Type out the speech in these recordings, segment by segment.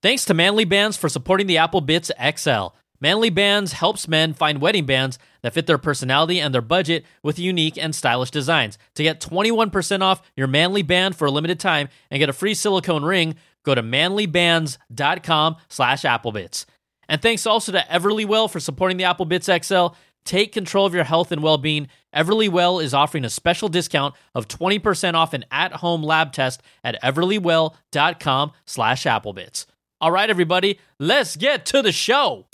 Thanks to Manly Bands for supporting the Apple Bits XL. Manly Bands helps men find wedding bands that fit their personality and their budget with unique and stylish designs. To get 21% off your Manly Band for a limited time and get a free silicone ring, go to manlybands.com slash applebits. And thanks also to Everlywell for supporting the Apple Bits XL. Take control of your health and well-being. Everlywell is offering a special discount of 20% off an at-home lab test at everlywell.com slash applebits. All right, everybody, let's get to the show.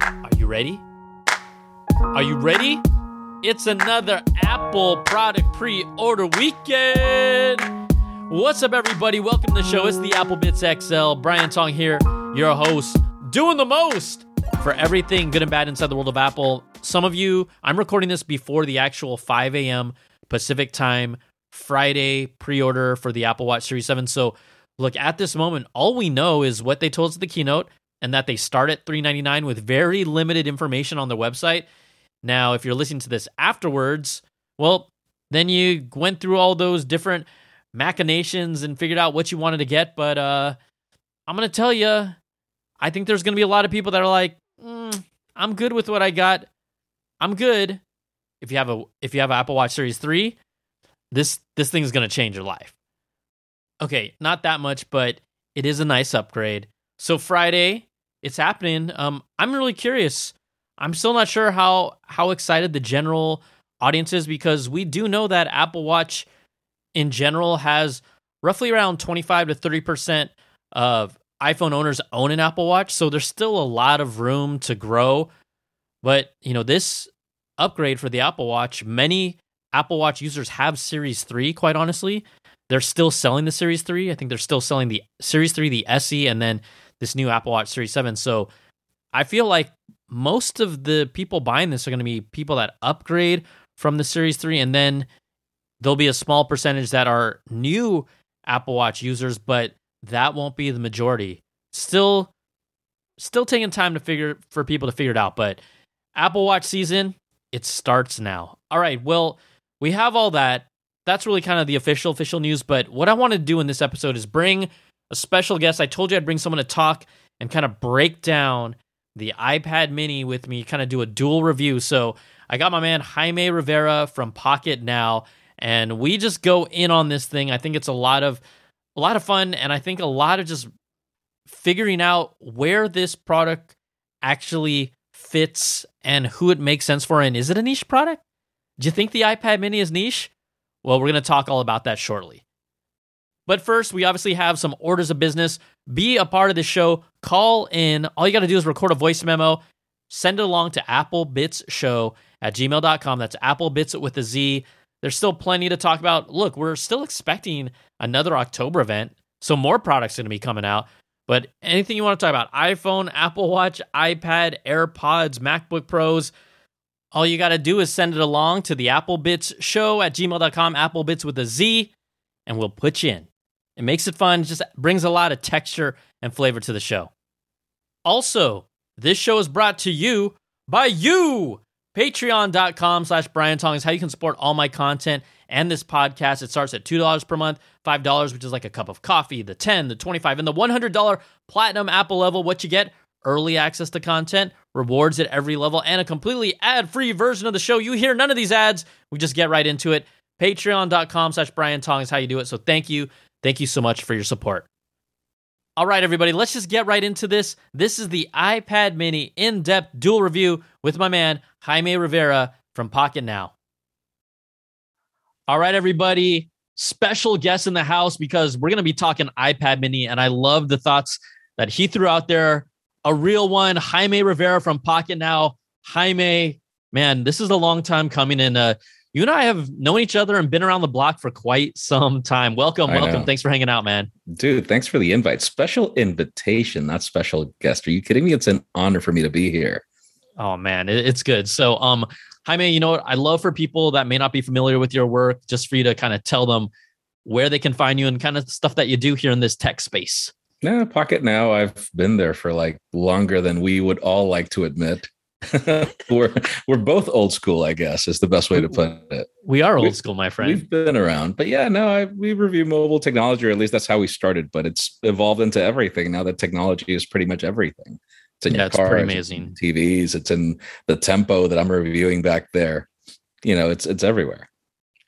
Are you ready? Are you ready? It's another Apple product pre order weekend. What's up, everybody? Welcome to the show. It's the Apple Bits XL. Brian Tong here, your host, doing the most for everything good and bad inside the world of Apple. Some of you, I'm recording this before the actual 5 a.m. Pacific time Friday pre order for the Apple Watch Series 7. So, look, at this moment, all we know is what they told us at the keynote and that they start at 399 with very limited information on their website. Now, if you're listening to this afterwards, well, then you went through all those different machinations and figured out what you wanted to get. But uh, I'm going to tell you, I think there's going to be a lot of people that are like, mm, I'm good with what I got. I'm good. If you have a if you have Apple Watch Series 3, this this thing is going to change your life. Okay, not that much, but it is a nice upgrade. So Friday, it's happening. Um, I'm really curious. I'm still not sure how how excited the general audience is because we do know that Apple Watch in general has roughly around 25 to 30 percent of iPhone owners own an Apple Watch, so there's still a lot of room to grow. But you know, this upgrade for the Apple Watch, many Apple Watch users have Series 3, quite honestly. They're still selling the Series 3. I think they're still selling the Series 3, the SE, and then this new Apple Watch Series 7. So I feel like most of the people buying this are going to be people that upgrade from the Series 3, and then there'll be a small percentage that are new Apple Watch users, but that won't be the majority. Still, still taking time to figure for people to figure it out. But Apple Watch season, it starts now. All right, well, we have all that. That's really kind of the official official news. But what I want to do in this episode is bring a special guest. I told you I'd bring someone to talk and kind of break down the iPad Mini with me, kind of do a dual review. So I got my man Jaime Rivera from Pocket Now, and we just go in on this thing. I think it's a lot of a lot of fun, and I think a lot of just figuring out where this product actually fits and who it makes sense for, and is it a niche product? Do you think the iPad mini is niche? Well, we're going to talk all about that shortly. But first, we obviously have some orders of business. Be a part of the show. Call in. All you got to do is record a voice memo, send it along to applebitsshow at gmail.com. That's applebits with a Z. There's still plenty to talk about. Look, we're still expecting another October event, so more products are going to be coming out. But anything you want to talk about iPhone, Apple Watch, iPad, AirPods, MacBook Pros, all you got to do is send it along to the Applebits show at gmail.com, Applebits with a Z, and we'll put you in. It makes it fun, just brings a lot of texture and flavor to the show. Also, this show is brought to you by you. Patreon.com slash Brian Tong is how you can support all my content and this podcast. It starts at $2 per month, $5, which is like a cup of coffee, the 10, the 25, and the $100 platinum Apple level. What you get? Early access to content, rewards at every level, and a completely ad-free version of the show. You hear none of these ads. We just get right into it. Patreon.com slash Brian Tong is how you do it. So thank you. Thank you so much for your support. All right, everybody, let's just get right into this. This is the iPad mini in depth dual review with my man, Jaime Rivera from Pocket Now. All right, everybody, special guest in the house because we're going to be talking iPad mini, and I love the thoughts that he threw out there a real one. Jaime Rivera from Pocketnow. Jaime, man, this is a long time coming. And uh, you and I have known each other and been around the block for quite some time. Welcome, I welcome. know. Thanks for hanging out, man. Dude, thanks for the invite. Special invitation, not special guest. Are you kidding me? It's an honor for me to be here. Oh man, it's good. So, um, Jaime, you know what? I love for people that may not be familiar with your work, just for you to kind of tell them where they can find you and kind of stuff that you do here in this tech space. Nah, Pocket now. I've been there for like longer than we would all like to admit. we're we're both old school, I guess, is the best way to put it. We are old We- school, my friend. We've been around, but yeah, no, I, we review mobile technology, or at least that's how we started. But it's evolved into everything now. That technology is pretty much everything. It's in Yeah, your car, amazing. TVs. It's in the tempo that I'm reviewing back there. You know, it's it's everywhere.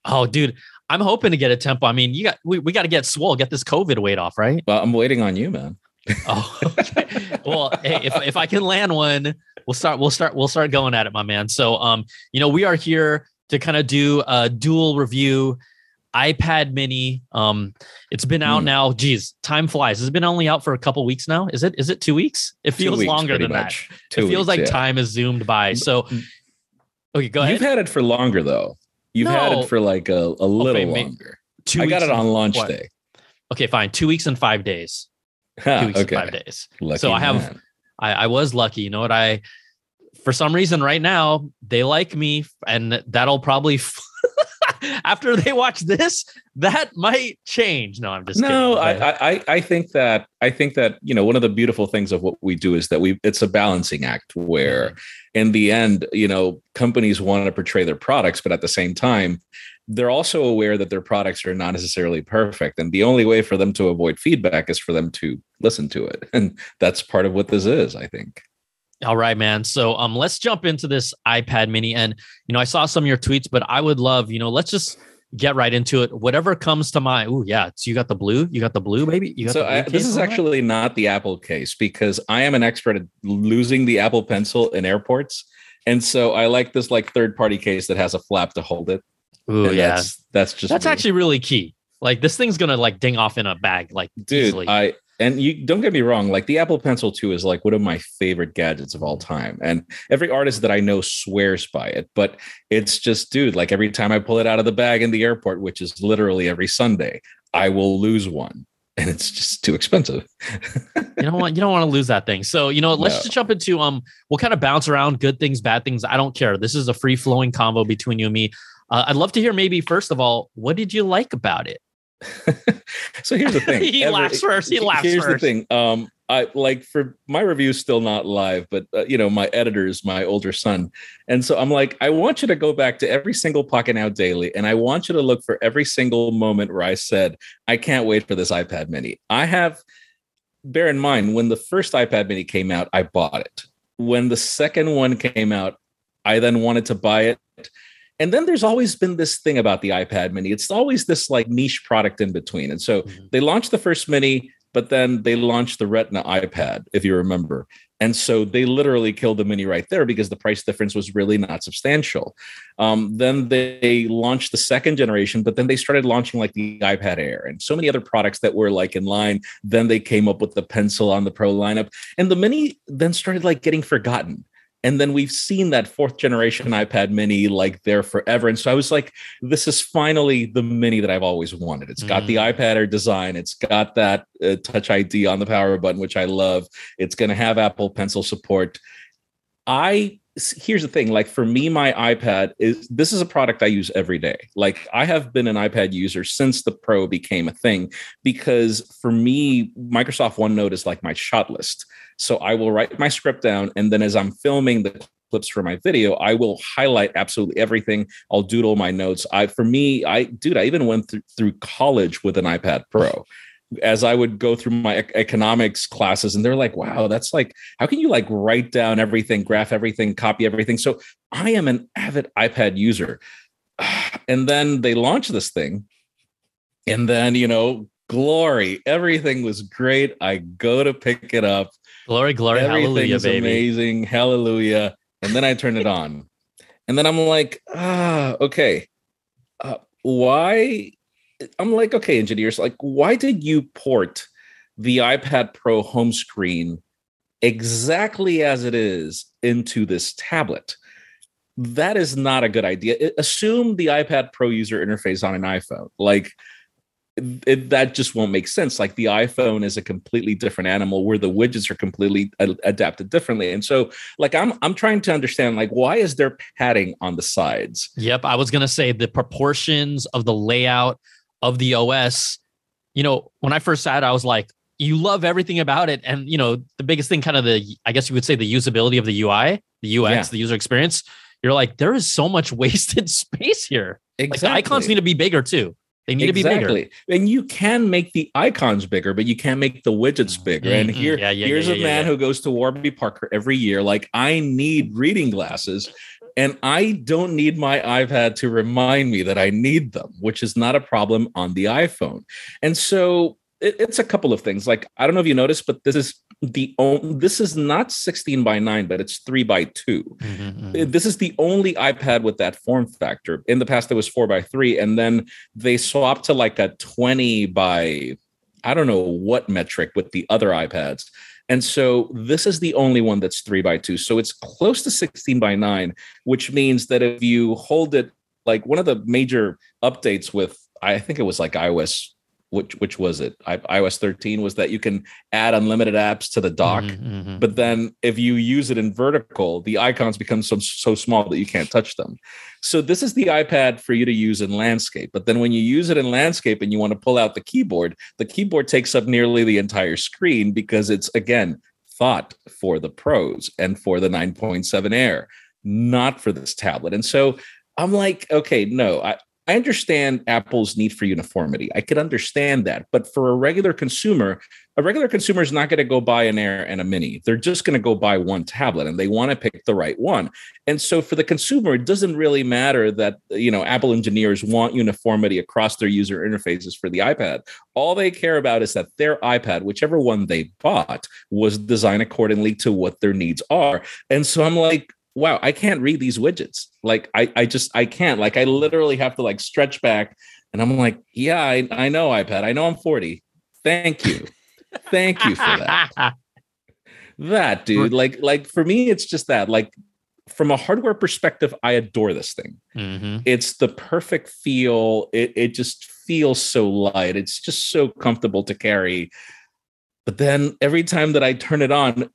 Oh, dude, I'm hoping to get a tempo. I mean, you got we, we got to get swole, get this COVID weight off, right? Well, I'm waiting on you, man. Oh, okay. well, hey, if if I can land one, we'll start. We'll start. We'll start going at it, my man. So, um, you know, we are here to kind of do a dual review. iPad Mini. Um, it's been out Hmm. now. Geez, time flies. It's it been only out for a couple weeks now? Is it? Is it two weeks? It feels weeks, longer than that. much. It feels weeks, like yeah. time is zoomed by. So, okay, go ahead. You've had it for longer though. You've had it for like a, a little ma- longer. Two I got it on launch what? day. Okay, fine. Two weeks and five days. Ha, ah, Two weeks okay. and five days. Lucky So I have-. I, I was lucky. You know what? I, for some reason, right now they like me, and that'll probably after they watch this, that might change. No, I'm just no, kidding. I, I I think that I think that you know one of the beautiful things of what we do is that we it's a balancing act where Mm-hmm. in the end you know companies want to portray their products, but at the same time they're also aware that their products are not necessarily perfect, and the only way for them to avoid feedback is for them to listen to it, and that's part of what this is. I think. All right, man. So um let's jump into this iPad mini. And you know, I saw some of your tweets, but I would love, you know, let's just get right into it. Whatever comes to mind. Oh, yeah. So you got the blue. You got the blue, baby. You got so I, this is on that? actually not the Apple case because I am an expert at losing the Apple Pencil in airports, and so I like this like third party case that has a flap to hold it. Ooh, and yeah. that's that's just That's me. actually really key. Like this thing's gonna like ding off in a bag, like dude. easily. I and you don't get me wrong, like the Apple Pencil 2 is like one of my favorite gadgets of all time, and every artist that I know swears by it. But it's just, dude, like every time I pull it out of the bag in the airport, which is literally every Sunday, I will lose one, and it's just too expensive. you don't want you don't want to lose that thing. So you know, let's No. just jump into um. We'll kind of bounce around good things, bad things. I don't care. This is a free flowing combo between you and me. Uh, I'd love to hear maybe first of all, what did you like about it? so here's the thing. He laughs first. He laughs Here's first. the thing. Um, I like for my review's still not live, but uh, you know, my editor is my older son, and so I'm like, I want you to go back to every single Pocket Now Daily, and I want you to look for every single moment where I said, I can't wait for this iPad Mini. I have. Bear in mind, when the first iPad Mini came out, I bought it. When the second one came out, I then wanted to buy it. And then there's always been this thing about the iPad mini. It's always this like niche product in between. And so Mhm. they launched the first mini, but then they launched the Retina iPad, if you remember. And so they literally killed the mini right there because the price difference was really not substantial. Um, then they launched the second generation, but then they started launching like the iPad Air and so many other products that were like in line. Then they came up with the pencil on the Pro lineup, and the mini then started like getting forgotten. And then we've seen that fourth generation iPad mini like there forever. And so I was like, this is finally the mini that I've always wanted. It's got the Mm. iPad Air design, it's got that uh, touch ID on the power button, which I love. It's going to have Apple Pencil support. I here's the thing like for me my ipad is this is a product i use every day like i have been an ipad user since the pro became a thing because for me microsoft onenote is like my shot list so i will write my script down and then as i'm filming the clips for my video i will highlight absolutely everything i'll doodle my notes i for me i dude i even went through, through college with an ipad pro as I would go through my ec- economics classes, and they're like, wow, that's like, how can you like write down everything, graph everything, copy everything? So I am an avid iPad user. And then they launch this thing. And then, you know, glory, everything was great. I go to pick it up. Glory, glory, Everything hallelujah, is baby. amazing. Hallelujah. And then I turn it on. And then I'm like, ah, okay. Uh, why? I'm like, okay, engineers, like, why did you port the iPad Pro home screen exactly as it is into this tablet? That is not a good idea. Assume the iPad Pro user interface on an iPhone. Like, it, that just won't make sense. Like the iPhone is a completely different animal where the widgets are completely a- adapted differently. And so, like, I'm I'm trying to understand, like, why is there padding on the sides? Yep, I was gonna say the proportions of the layout of the OS. You know, when I first sat, I was like, you love everything about it. And you know, the biggest thing, kind of the I guess you would say the usability of the UI, the UX, Yeah. the user experience. You're like, there is so much wasted space here. Like the icons need to be bigger too. They need to be bigger. exactly. And you can make the icons bigger, but you can't make the widgets bigger. And Mhm. here, Yeah, yeah, here's yeah, a man who goes to Warby Parker every year. Like, I need reading glasses, and I don't need my iPad to remind me that I need them, which is not a problem on the iPhone. And so it- it's a couple of things. Like, I don't know if you noticed, but this is the only, this is not 16 by 9, but it's 3 by 2 Mhm, mhm. this is the only iPad with that form factor. In the past, it was four by three, and then they swapped to like a 20 by I don't know what metric with the other iPads. And so this is the only one that's three by two. So it's close to 16 by nine, which means that if you hold it like one of the major updates with, I think it was like iOS, which which was it? I, iOS 13 was that you can add unlimited apps to the dock. Mhm, mhm. But then if you use it in vertical, the icons become so, so small that you can't touch them. So this is the iPad for you to use in landscape. But then when you use it in landscape and you want to pull out the keyboard, the keyboard takes up nearly the entire screen because it's again thought for the pros and for the 9.7 Air, not for this tablet. And so I'm like, okay, no, I, I understand Apple's need for uniformity. I could understand that. But for a regular consumer, a regular consumer is not going to go buy an Air and a Mini. They're just going to go buy one tablet and they want to pick the right one. And so for the consumer, it doesn't really matter that, you know, Apple engineers want uniformity across their user interfaces for the iPad. All they care about is that their iPad, whichever one they bought, was designed accordingly to what their needs are. And so I'm like, wow, I can't read these widgets. Like I, I just I can't. Like I literally have to like stretch back and I'm like, yeah, I, I know iPad. I know I'm 40. Thank you. Thank you for that. That dude. Like, like for me, it's just that. Like from a hardware perspective, I adore this thing. Mhm. It's the perfect feel. It it just feels so light. It's just so comfortable to carry. But then every time that I turn it on,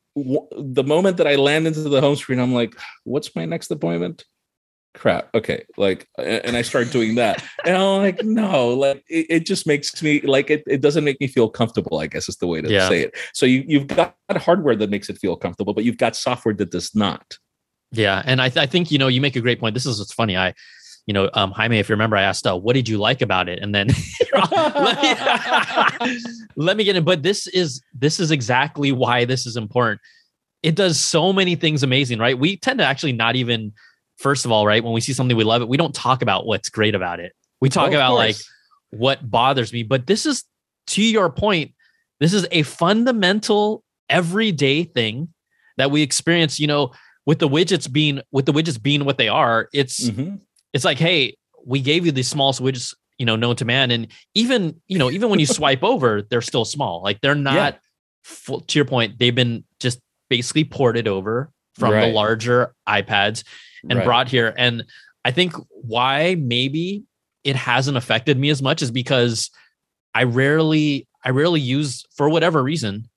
the moment that I land into the home screen, I'm like, what's my next appointment? Crap. Okay. Like, and I start doing that. And I'm like, no, like it, it just makes me like it, it doesn't make me feel comfortable, I guess is the way to Yeah. say it. So you, you've got hardware that makes it feel comfortable, but you've got software that does not. Yeah, and I, th- I think you know you make a great point. This is what's funny. I, you know, um, Jaime, if you remember, I asked, uh, "What did you like about it?" And then let, me, let me get it. But this is this is exactly why this is important. It does so many things amazing, right? We tend to actually not even, first of all, right, when we see something we love it, we don't talk about what's great about it. We talk Of about like what bothers me. But this is, to your point, this is a fundamental everyday thing that we experience. You know, with the widgets being with the widgets being what they are, it's Mhm. It's like, hey, we gave you the smallest widgets, you know, known to man, and even you know, even when you swipe over, they're still small. Like they're not. Full, to your point, they've been just basically ported over from the larger iPads and Right. brought here. And I think why maybe it hasn't affected me as much is because I rarely, I rarely use for whatever reason,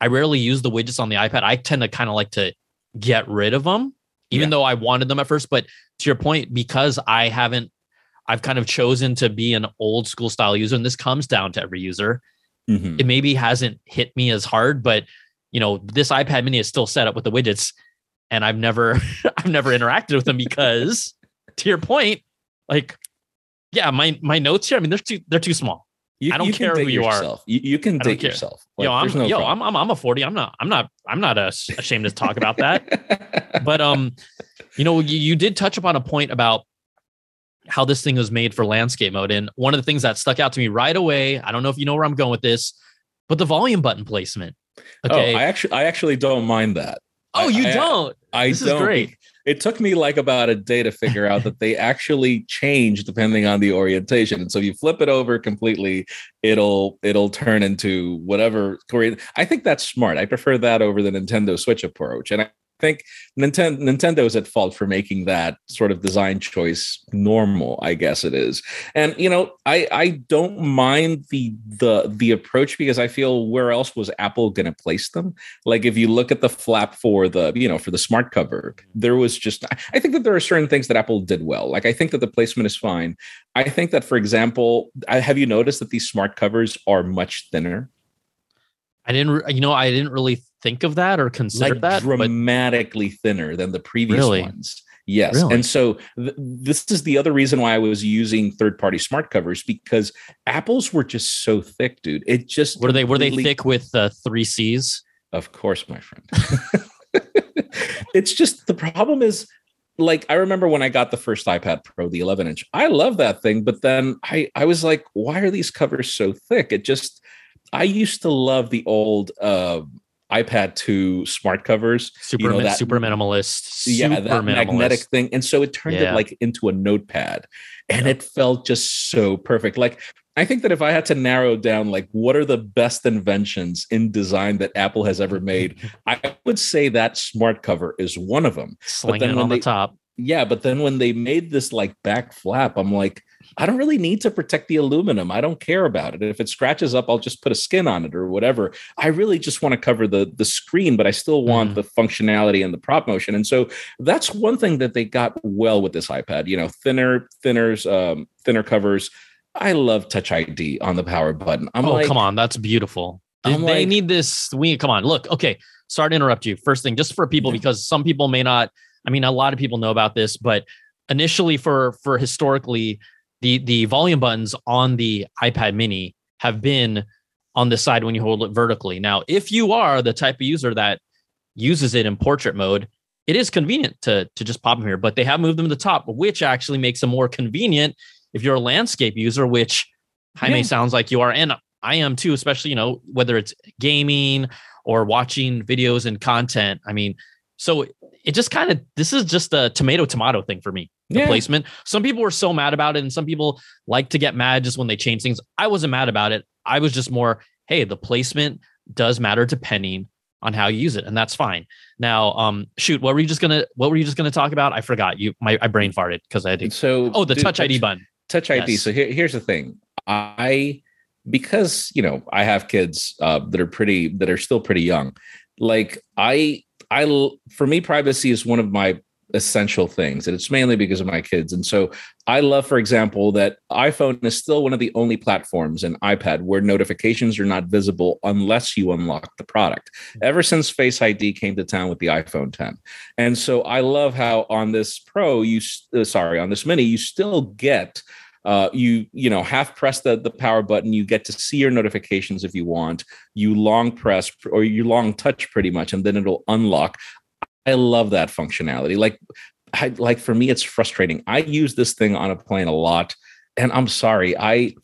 I rarely use the widgets on the iPad. I tend to kind of like to get rid of them, even Yeah. though I wanted them at first. But to your point, because I haven't, I've kind of chosen to be an old school style user, and this comes down to every user. Mhm. It maybe hasn't hit me as hard, but you know, this iPad mini is still set up with the widgets, and I've never, I've never interacted with them because, to your point, like, yeah, my my notes here. I mean, they're too they're too small. You, I don't you care who you are. yourself. You, you can I care. yourself. yo, I'm no yo. I'm, I'm I'm a 40. I'm not I'm not I'm not uh, ashamed to talk about that. But um, you know, you, you did touch upon a point about how this thing was made for landscape mode, and one of the things that stuck out to me right away. I don't know if you know where I'm going with this, but the volume button placement. Okay. Oh, I actually, I actually don't mind that. oh, I- you I- don't. I This don't. great. It took me like about a day to figure out that they actually change depending on the orientation. And so if you flip it over completely, it'll it'll turn into whatever Korean. I think that's smart. I prefer that over the Nintendo Switch approach. And I think Nintendo Nintendo is at fault for making that sort of design choice normal, I guess it is. And you know, I I don't mind the the the approach because I feel where else was Apple going to place them? like if you look at the flap for the you know for the smart cover there was just i think that there are certain things that apple did well like i think that the placement is fine i think that for example I, have you noticed that these smart covers are much thinner I didn't, you know, I didn't really think of that or consider like that. but dramatically thinner than the previous Really? ones. Yes. Really? And so th- this is the other reason why I was using third party smart covers because apples were just so thick, dude. It just were they were they thick with uh, three C's? Of course, my friend. it's just the problem is like I remember when I got the first iPad Pro, the 11 inch. I love that thing, but then I I was like, why are these covers so thick? It just I used to love the old uh, iPad 2 smart covers. Super know, that- super minimalist. yeah, super that magnetic thing. And so it turned Yeah. it like into a notepad. And it felt just so perfect. Like I think that if I had to narrow down like what are the best inventions in design that Apple has ever made, I would say that smart cover is one of them. slinging then it when on the top. Yeah, but then when they made this like back flap, I'm like, I don't really need to protect the aluminum. I don't care about it. If it scratches up, I'll just put a skin on it or whatever. I really just want to cover the the screen, but I still want Mhm. the functionality and the prop motion. And so that's one thing that they got well with this iPad. You know, thinner, thinners, um, thinner covers. I love Touch ID on the power button. I'm oh, like, come on, that's beautiful. They, I'm they like- need this. We come on. Look, okay. Sorry to interrupt you. First thing, just for people because some people may not. I mean, a lot of people know about this, but initially, for for historically, the the volume buttons on the iPad Mini have been on the side when you hold it vertically. Now, if you are the type of user that uses it in portrait mode, it is convenient to to just pop them here. But they have moved them to the top, which actually makes them more convenient if you're a landscape user, which Jaime Yeah. sounds like you are, and I am too, especially, you know, whether it's gaming or watching videos and content. I mean, so it just kind of this is just a tomato tomato thing for me. The Yeah. placement. Some people were so mad about it, and some people like to get mad just when they change things. I wasn't mad about it. I was just more, hey, the placement does matter depending on how you use it, and that's fine. Now, um, shoot, what were you just gonna what were you just gonna talk about? I forgot. You my I brain farted because I did. so Oh, the dude, touch ID button. touch id Yes. so here, here's the thing i because you know i have kids uh, that are pretty that are still pretty young like I, I for me privacy is one of my essential things and it's mainly because of my kids and so i love for example that iphone is still one of the only platforms and ipad where notifications are not visible unless you unlock the product ever since face id came to town with the iphone 10 and so I love how on this Pro, you uh, sorry, on this Mini, you still get uh, you you know half press the the power button. You get to see your notifications if you want. You long press or you long touch pretty much, and then it'll unlock. I love that functionality. Like, I, like for me, it's frustrating. I use this thing on a plane a lot, and I'm sorry, I.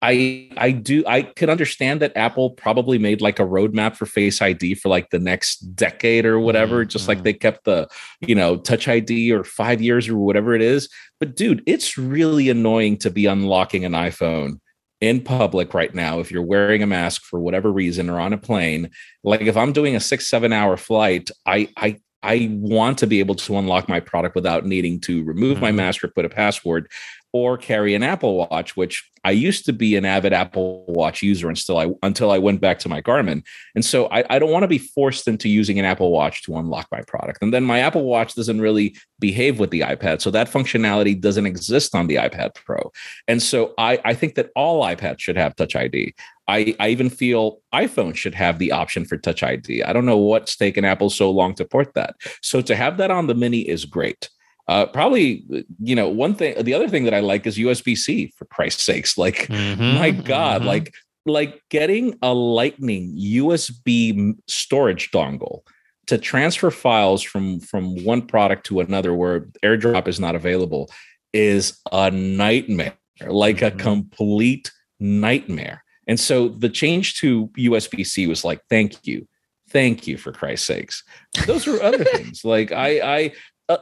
I I do I could understand that Apple probably made like a roadmap for Face ID for like the next decade or whatever, just like Mhm. they kept the you know Touch ID or five years or whatever it is. But dude, it's really annoying to be unlocking an iPhone in public right now if you're wearing a mask for whatever reason or on a plane. Like if I'm doing a six seven hour flight, I I I want to be able to unlock my product without needing to remove my Mhm. mask or put a password or carry an Apple Watch, which I used to be an avid Apple Watch user until I until I went back to my Garmin. And so I, I don't want to be forced into using an Apple Watch to unlock my product. And then my Apple Watch doesn't really behave with the iPad. So that functionality doesn't exist on the iPad Pro. And so I, I think that all iPads should have Touch ID. I, I even feel iPhone should have the option for Touch ID. I don't know what's taken Apple so long to port that. So to have that on the Mini is great. Uh, probably, you know, one thing. The other thing that I like is USB C. For Christ's sakes, like my Mhm, God, mhm. like like getting a Lightning USB storage dongle to transfer files from from one product to another where AirDrop is not available is a nightmare. Like a Mhm. complete nightmare. And so the change to USB C was like, thank you, thank you for Christ's sakes. Those were other things. Like I, I,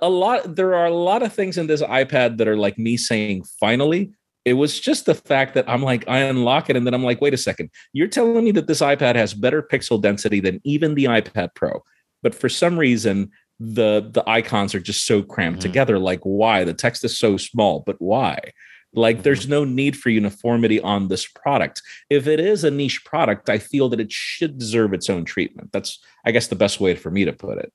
a, lot. There are a lot of things in this iPad that are like me saying, finally. It was just the fact that I'm like, I unlock it, and then I'm like, wait a second, you're telling me that this iPad has better pixel density than even the iPad Pro, but for some reason the the icons are just so crammed Mhm. together. Like, why? The text is so small, but why? Like, there's no need for uniformity on this product. If it is a niche product, I feel that it should deserve its own treatment. That's, I guess, the best way for me to put it.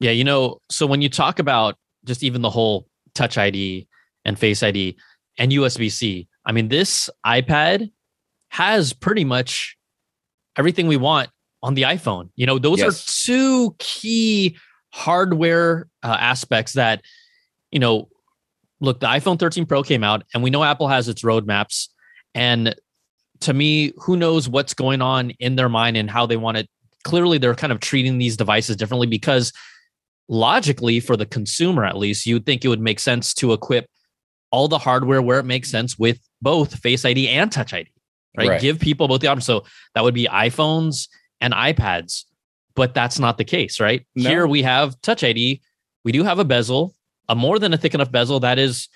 Yeah, you know, so when you talk about just even the whole Touch ID and Face ID and USB C, I mean, this iPad has pretty much everything we want on the iPhone. You know, those yes. are two key hardware uh, aspects that, you know, look, the iPhone 13 Pro came out and we know Apple has its roadmaps. And to me, who knows what's going on in their mind and how they want it. Clearly, they're kind of treating these devices differently because logically, for the consumer at least, you'd think it would make sense to equip all the hardware where it makes sense with both Face ID and Touch ID, right? right. Give people both the options. So that would be iPhones and iPads, but that's not the case, right? No. Here we have Touch ID. We do have a bezel, a more than a thick enough bezel that is,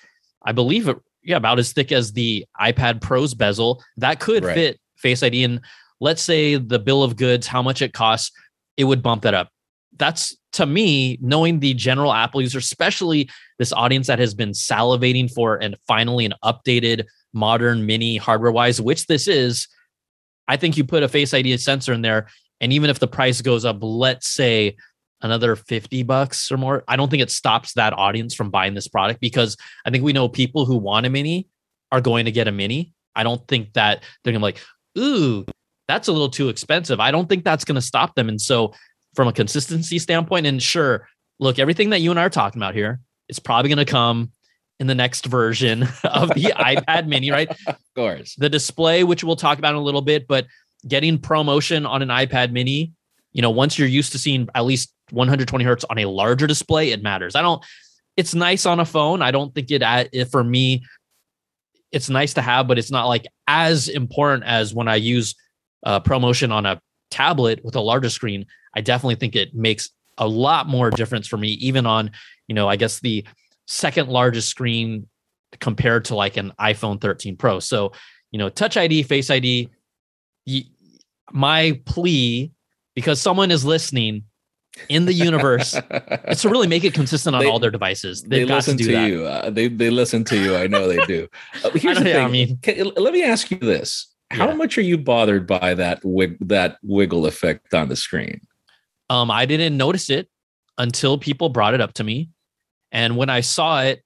I believe, yeah, about as thick as the iPad Pro's bezel. That could right. fit Face ID. And let's say the bill of goods, how much it costs, it would bump that up. That's to me, knowing the general Apple user, especially this audience that has been salivating for and finally an updated modern mini hardware wise, which this is, I think you put a Face ID sensor in there, and even if the price goes up, let's say another 50 bucks or more, I don't think it stops that audience from buying this product because I think we know people who want a mini are going to get a mini. I don't think that they're gonna be like, ooh, that's a little too expensive. I don't think that's gonna stop them. And so from a consistency standpoint, and sure, look, everything that you and I are talking about here is probably gonna come in the next version of the iPad mini, right? Of course. The display, which we'll talk about in a little bit, but getting ProMotion on an iPad mini, you know, once you're used to seeing at least 120 hertz on a larger display, it matters. I don't, it's nice on a phone. I don't think it, it for me, it's nice to have, but it's not like as important as when I use uh, ProMotion on a tablet with a larger screen. I definitely think it makes a lot more difference for me, even on, you know, I guess the second largest screen compared to like an iPhone 13 Pro. So, you know, Touch ID, Face ID. my plea, because someone is listening in the universe, to really make it consistent on they, all their devices. They've they listen to, to you. Uh, they they listen to you. I know they do. Uh, here's the thing. I mean, Can, let me ask you this: How yeah. much are you bothered by that wig, that wiggle effect on the screen? Um, I didn't notice it until people brought it up to me. And when I saw it,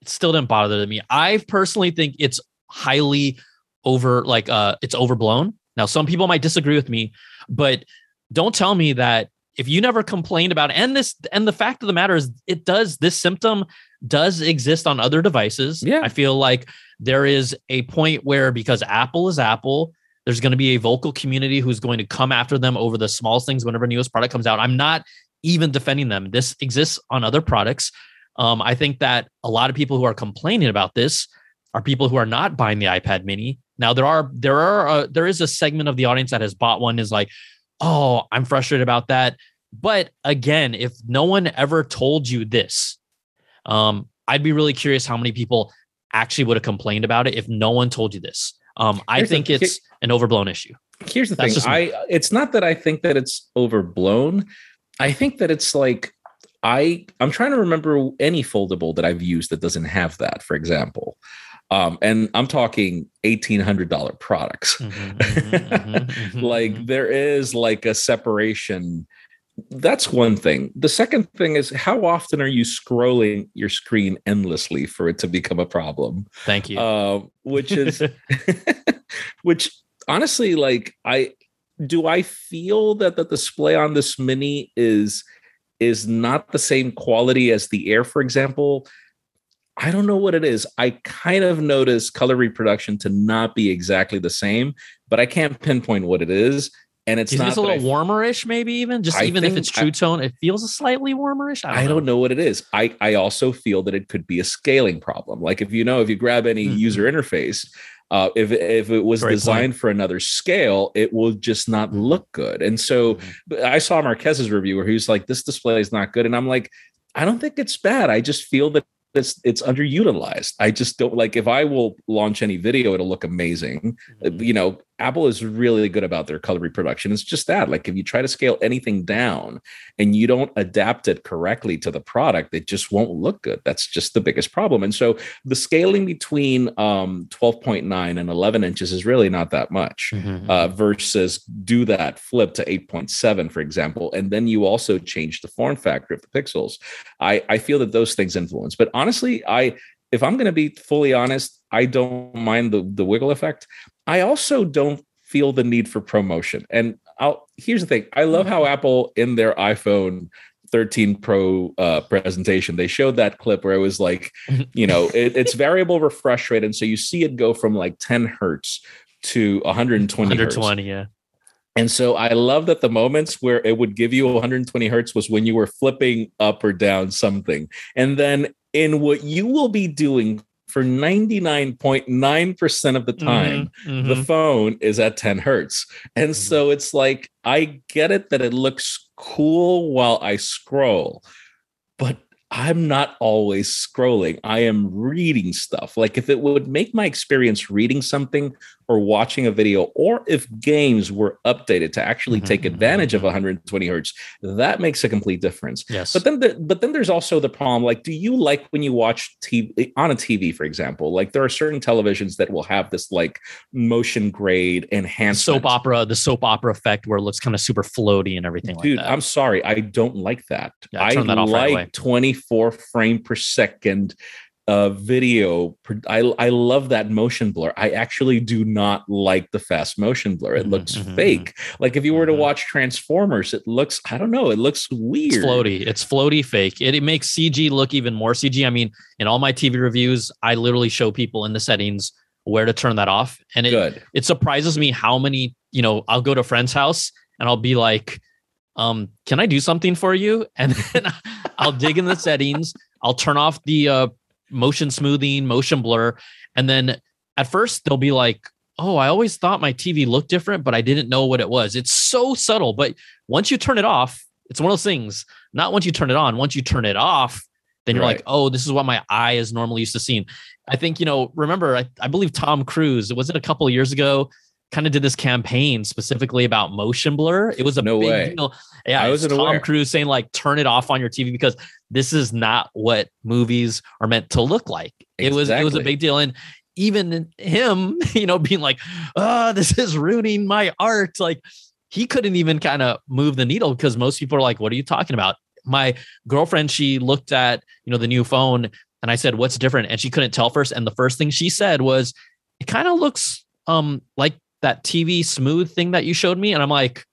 it still didn't bother me. I personally think it's highly over, like uh, it's overblown. Now, some people might disagree with me, but don't tell me that if you never complained about and this and the fact of the matter is it does this symptom does exist on other devices. Yeah. I feel like there is a point where because Apple is Apple, there's going to be a vocal community who's going to come after them over the smallest things whenever newest product comes out. I'm not even defending them. This exists on other products. Um, I think that a lot of people who are complaining about this are people who are not buying the iPad Mini. Now there are there are uh, there is a segment of the audience that has bought one is like, oh, I'm frustrated about that. But again, if no one ever told you this, um, I'd be really curious how many people actually would have complained about it if no one told you this. Um, I think the, it's an overblown issue. Here's the That's thing: I it's not that I think that it's overblown. I think that it's like I I'm trying to remember any foldable that I've used that doesn't have that, for example. Um, and I'm talking eighteen hundred dollar products. Mm-hmm, mm-hmm, mm-hmm, like mm-hmm. there is like a separation. That's one thing. The second thing is how often are you scrolling your screen endlessly for it to become a problem? Thank you. Uh, which is, which honestly, like I do I feel that the display on this mini is is not the same quality as the Air, for example? I don't know what it is. I kind of notice color reproduction to not be exactly the same, but I can't pinpoint what it is. And it's not a little warmerish, maybe even just I even if it's true tone, it feels a slightly warmerish. I, don't, I know. don't, know. what it is. I I also feel that it could be a scaling problem. Like if you know, if you grab any mm-hmm. user interface, uh, if if it was Great designed point. for another scale, it will just not mm-hmm. look good. And so mm-hmm. I saw Marques's review where he was like, "This display is not good," and I'm like, "I don't think it's bad. I just feel that it's it's underutilized. I just don't like if I will launch any video, it'll look amazing. Mm-hmm. You know, Apple is really good about their color reproduction. It's just that, like, if you try to scale anything down and you don't adapt it correctly to the product, it just won't look good. That's just the biggest problem. And so the scaling between um, 12.9 and 11 inches is really not that much mm-hmm. uh, versus do that flip to 8.7, for example. And then you also change the form factor of the pixels. I, I feel that those things influence. But honestly, I if I'm going to be fully honest, I don't mind the the wiggle effect. I also don't feel the need for ProMotion. And I'll here's the thing. I love how Apple in their iPhone 13 Pro uh, presentation, they showed that clip where it was like, you know, it, it's variable refresh rate, and so you see it go from like 10 hertz to 120. 120, hertz. yeah. And so I love that the moments where it would give you 120 hertz was when you were flipping up or down something. And then in what you will be doing for 99.9% of the time, mm-hmm, mm-hmm. the phone is at 10 hertz. And mm-hmm. so it's like, I get it that it looks cool while I scroll, but I'm not always scrolling. I am reading stuff. Like if it would make my experience reading something or watching a video, or if games were updated to actually mm-hmm, take advantage mm-hmm. of 120 hertz, that makes a complete difference. Yes. But then, the, but then there's also the problem. Like, do you like when you watch TV on a TV, for example? Like, there are certain televisions that will have this like motion grade enhanced soap opera, the soap opera effect where it looks kind of super floaty and everything. Dude, like I'm sorry, I don't like that. Yeah, I that like right 24 frame per second uh, video. I, I love that motion blur. I actually do not like the fast motion blur. It mm-hmm, looks mm-hmm, fake. Mm-hmm. Like if you were to mm-hmm. watch Transformers, it looks, I don't know, it looks weird. It's floaty. It's floaty fake. It, it makes CG look even more CG. I mean, in all my TV reviews, I literally show people in the settings where to turn that off. And it, Good. it surprises me how many, you know, I'll go to a friend's house and I'll be like, um, can I do something for you? And then I'll dig in the settings. I'll turn off the uh, motion smoothing, motion blur. And then at first they'll be like, oh, I always thought my TV looked different, but I didn't know what it was. It's so subtle. But once you turn it off, it's one of those things, not once you turn it on, once you turn it off, then you're right. like, oh, this is what my eye is normally used to seeing. I think, you know, remember, I, I believe Tom Cruise, was it a couple of years ago, kind of did this campaign specifically about motion blur. It was a no big way. deal. Yeah, I was Tom aware. Cruise saying like turn it off on your TV because this is not what movies are meant to look like. Exactly. It was it was a big deal. And even him, you know, being like, oh, this is ruining my art. Like he couldn't even kind of move the needle because most people are like, what are you talking about? My girlfriend, she looked at, you know, the new phone and I said, what's different? And she couldn't tell first. And the first thing she said was, it kind of looks um like that TV smooth thing that you showed me. And I'm like,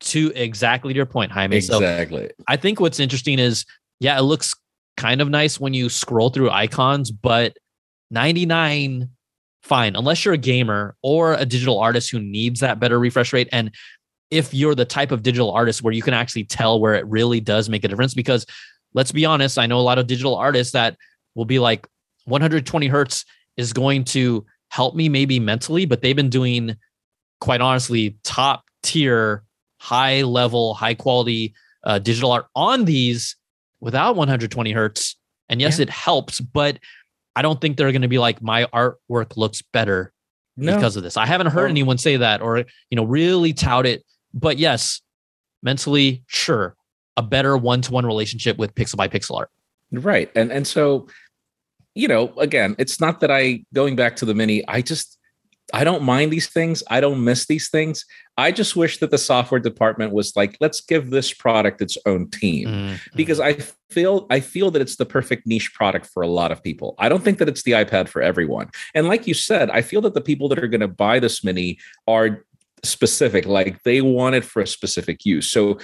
to exactly your point, Jaime. Exactly. So I think what's interesting is, yeah, it looks kind of nice when you scroll through icons, but 99 fine unless you're a gamer or a digital artist who needs that better refresh rate and if you're the type of digital artist where you can actually tell where it really does make a difference because let's be honest i know a lot of digital artists that will be like 120 hertz is going to help me maybe mentally, but they've been doing quite honestly top tier, high level, high quality uh, digital art on these without 120 hertz. And yes, yeah. it helps, but I don't think they're going to be like my artwork looks better no. because of this. I haven't heard anyone say that or you know really tout it. But yes, mentally, sure, a better one-to-one relationship with pixel by pixel art. Right. And and so you know, again, it's not that I going back to the mini, I just I don't mind these things. I don't miss these things. I just wish that the software department was like, let's give this product its own team mm-hmm. because I feel I feel that it's the perfect niche product for a lot of people. I don't think that it's the iPad for everyone. And like you said, I feel that the people that are going to buy this mini are specific like they want it for a specific use so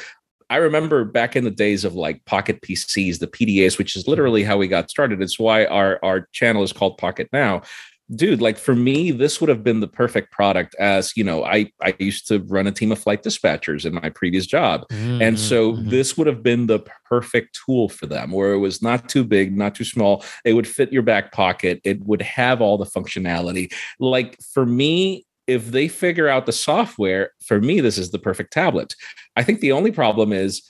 I remember back in the days of like pocket PCs, the PDAs, which is literally how we got started. It's why our our channel is called Pocket Now. Dude, like for me, this would have been the perfect product as you know, I I used to run a team of flight dispatchers in my previous job. Mm-hmm. And so mm-hmm. this would have been the perfect tool for them where it was not too big, not too small. It would fit your back pocket. It would have all the functionality. Like for me, if they figure out the software, for me, this is the perfect tablet. I think the only problem is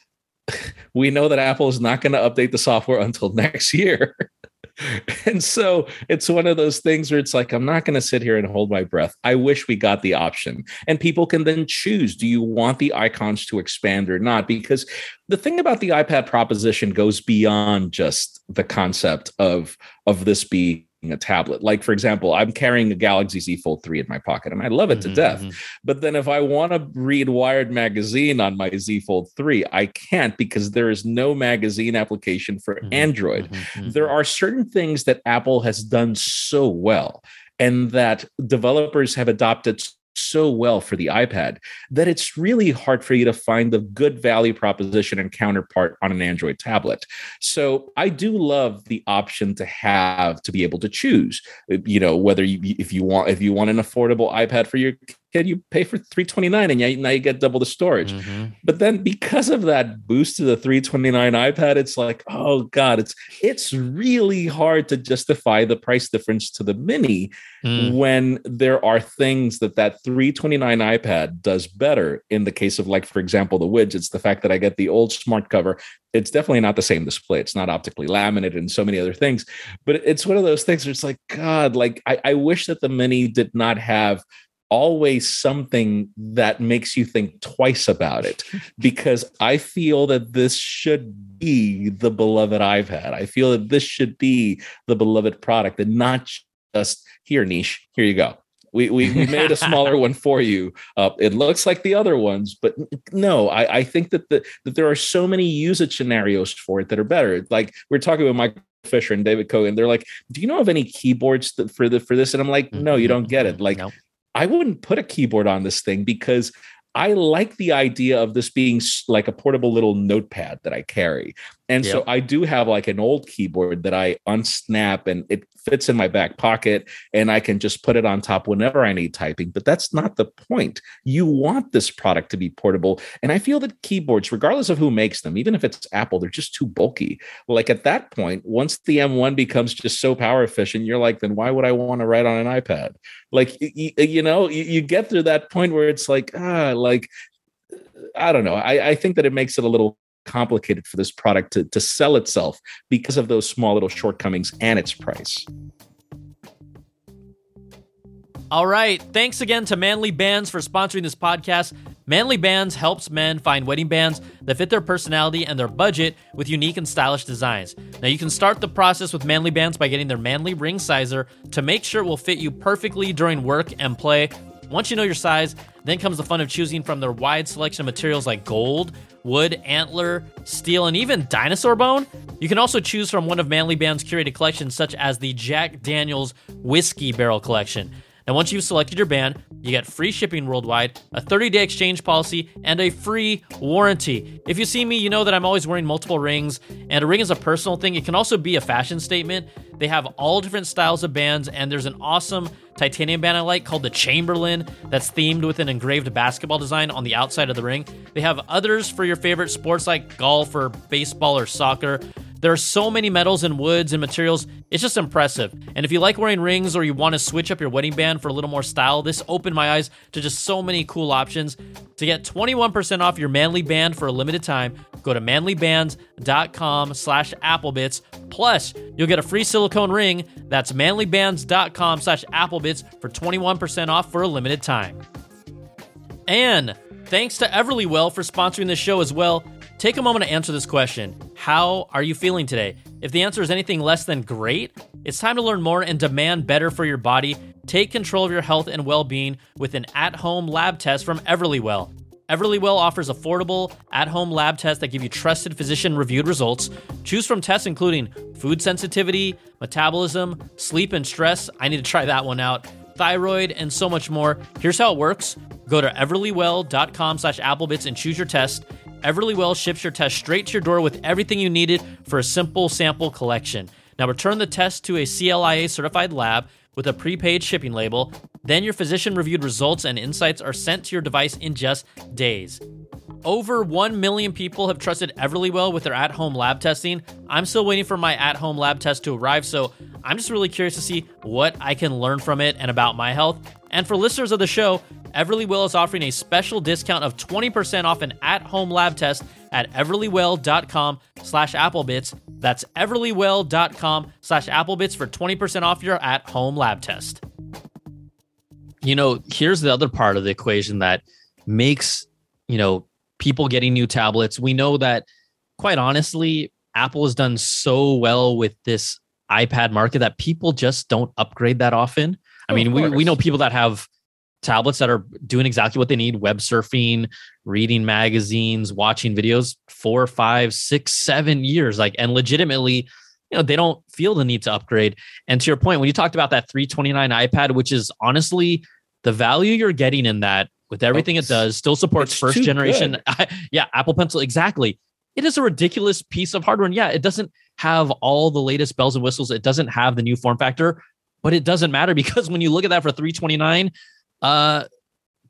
we know that Apple is not going to update the software until next year. and so it's one of those things where it's like, I'm not going to sit here and hold my breath. I wish we got the option. And people can then choose do you want the icons to expand or not? Because the thing about the iPad proposition goes beyond just the concept of, of this being a tablet. Like, for example, I'm carrying a Galaxy Z Fold 3 in my pocket and I love it mm-hmm, to death. Mm-hmm. But then if I want to read Wired Magazine on my Z Fold 3, I can't because there is no magazine application for mm-hmm, Android. Mm-hmm, mm-hmm. There are certain things that Apple has done so well and that developers have adopted so well for the iPad that it's really hard for you to find the good value proposition and counterpart on an Android tablet. So I do love the option to have to be able to choose, you know, whether you if you want if you want an affordable iPad for your kid, you pay for 329 and now you get double the storage. Mm-hmm. But then because of that boost to the 329 iPad, it's like, oh God, it's it's really hard to justify the price difference to the mini mm. when there are things that that 329 iPad does better. In the case of like, for example, the widgets, the fact that I get the old smart cover, it's definitely not the same display. It's not optically laminated and so many other things. But it's one of those things where it's like, God, like I, I wish that the mini did not have always something that makes you think twice about it because I feel that this should be the beloved I've had. I feel that this should be the beloved product and not just here, niche, here you go. We, we, we made a smaller one for you. Uh, it looks like the other ones, but no, I, I think that the, that there are so many usage scenarios for it that are better. Like we're talking about Mike Fisher and David Cohen. They're like, "Do you know of any keyboards for the for this?" And I'm like, "No, you don't get it." Like nope. I wouldn't put a keyboard on this thing because I like the idea of this being like a portable little notepad that I carry. And yep. so I do have like an old keyboard that I unsnap and it fits in my back pocket and I can just put it on top whenever I need typing. But that's not the point. You want this product to be portable. And I feel that keyboards, regardless of who makes them, even if it's Apple, they're just too bulky. Like at that point, once the M1 becomes just so power efficient, you're like, then why would I want to write on an iPad? Like, you, you know, you, get through that point where it's like, ah, like, I don't know. I, I think that it makes it a little complicated for this product to, to sell itself because of those small little shortcomings and its price. All right. Thanks again to Manly Bands for sponsoring this podcast. Manly Bands helps men find wedding bands that fit their personality and their budget with unique and stylish designs. Now, you can start the process with Manly Bands by getting their Manly ring sizer to make sure it will fit you perfectly during work and play. Once you know your size, then comes the fun of choosing from their wide selection of materials like gold, wood, antler, steel, and even dinosaur bone. You can also choose from one of Manly Band's curated collections, such as the Jack Daniels Whiskey Barrel Collection. Now, once you've selected your band, you get free shipping worldwide, a 30 day exchange policy, and a free warranty. If you see me, you know that I'm always wearing multiple rings, and a ring is a personal thing. It can also be a fashion statement. They have all different styles of bands, and there's an awesome titanium band I like called the Chamberlain that's themed with an engraved basketball design on the outside of the ring. They have others for your favorite sports like golf or baseball or soccer. There are so many metals and woods and materials. It's just impressive. And if you like wearing rings or you want to switch up your wedding band for a little more style, this opened my eyes to just so many cool options. To get 21% off your manly band for a limited time, go to manlybands.com slash applebits. Plus, you'll get a free silicone ring. That's manlybands.com slash applebits for 21% off for a limited time. And thanks to Everlywell for sponsoring this show as well. Take a moment to answer this question How are you feeling today? If the answer is anything less than great, it's time to learn more and demand better for your body. Take control of your health and well being with an at home lab test from Everlywell. Everlywell offers affordable at home lab tests that give you trusted physician reviewed results. Choose from tests including food sensitivity, metabolism, sleep and stress. I need to try that one out. Thyroid, and so much more. Here's how it works. Go to everlywell.com slash applebits and choose your test. Everlywell ships your test straight to your door with everything you needed for a simple sample collection. Now, return the test to a CLIA certified lab with a prepaid shipping label. Then, your physician reviewed results and insights are sent to your device in just days. Over 1 million people have trusted Everlywell with their at home lab testing. I'm still waiting for my at home lab test to arrive, so I'm just really curious to see what I can learn from it and about my health. And for listeners of the show, Everlywell is offering a special discount of 20% off an at-home lab test at everlywell.com slash applebits. That's everlywell.com slash applebits for 20% off your at-home lab test. You know, here's the other part of the equation that makes, you know, people getting new tablets. We know that, quite honestly, Apple has done so well with this iPad market that people just don't upgrade that often. I oh, mean, we, we know people that have tablets that are doing exactly what they need web surfing reading magazines watching videos four five six seven years like and legitimately you know they don't feel the need to upgrade and to your point when you talked about that 329 ipad which is honestly the value you're getting in that with everything it does still supports first generation. yeah, Apple Pencil exactly. It is a ridiculous piece of hardware. And yeah, it doesn't have all the latest bells and whistles. It doesn't have the new form factor, but it doesn't matter because when you look at that for 329, uh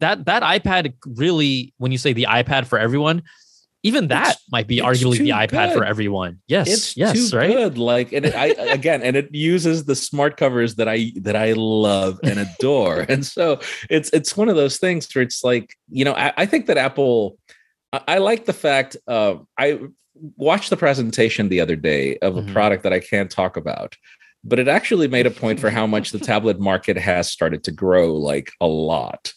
that that iPad really when you say the iPad for everyone, even that It's- might be arguably the iPad for everyone. Yes. it's yes, right? good like and it, i again and it uses the smart covers that i that i love and adore and so it's it's one of those things where it's like you know i, I think that apple I, I like the fact uh, i watched the presentation the other day of a Mhm. product that i can't talk about but it actually made a point for how much the tablet market has started to grow like a lot.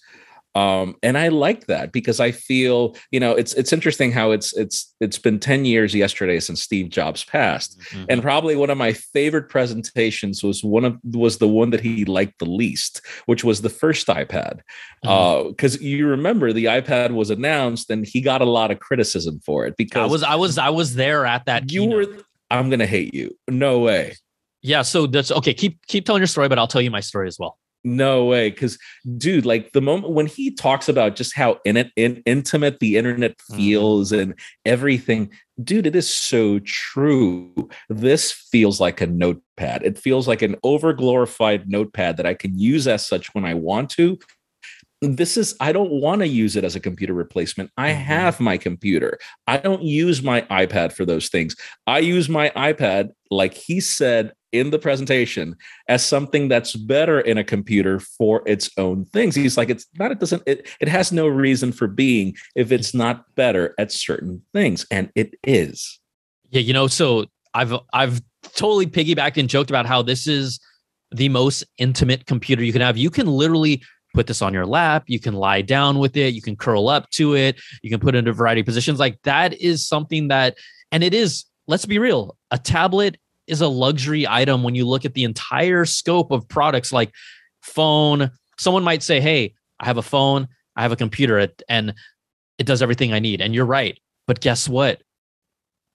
Um and i like that because i feel you know it's it's interesting how it's it's it's been 10 years yesterday since steve jobs passed. Mhm. and probably one of my favorite presentations was one of was the one that he liked the least which was the first ipad. Because you remember the ipad was announced and he got a lot of criticism for it because I was I was I was there at that you keynote. were i'm gonna hate you. No way Yeah, so that's okay. Keep keep telling your story, but I'll tell you my story as well. No way. Because, dude, like the moment when he talks about just how in it, in, intimate the internet Mhm. feels and everything, dude, it is so true. This feels like a notepad. It feels like an overglorified notepad that I can use as such when I want to. This is, I don't want to use it as a computer replacement. I Mhm. have my computer. I don't use my iPad for those things. I use my iPad, like he said in the presentation, as something that's better in a computer for its own things. He's like, it's not, it doesn't, it, it has no reason for being if it's not better at certain things. And it is. Yeah, you know, so I've I've totally piggybacked and joked about how this is the most intimate computer you can have. You can literally put this on your lap, you can lie down with it, you can curl up to it, you can put it in a variety of positions. Like that is something that and it is, let's be real, a tablet is a luxury item when you look at the entire scope of products like phone. Someone might say, "Hey, I have a phone, I have a computer, and it does everything I need." And you're right. But guess what?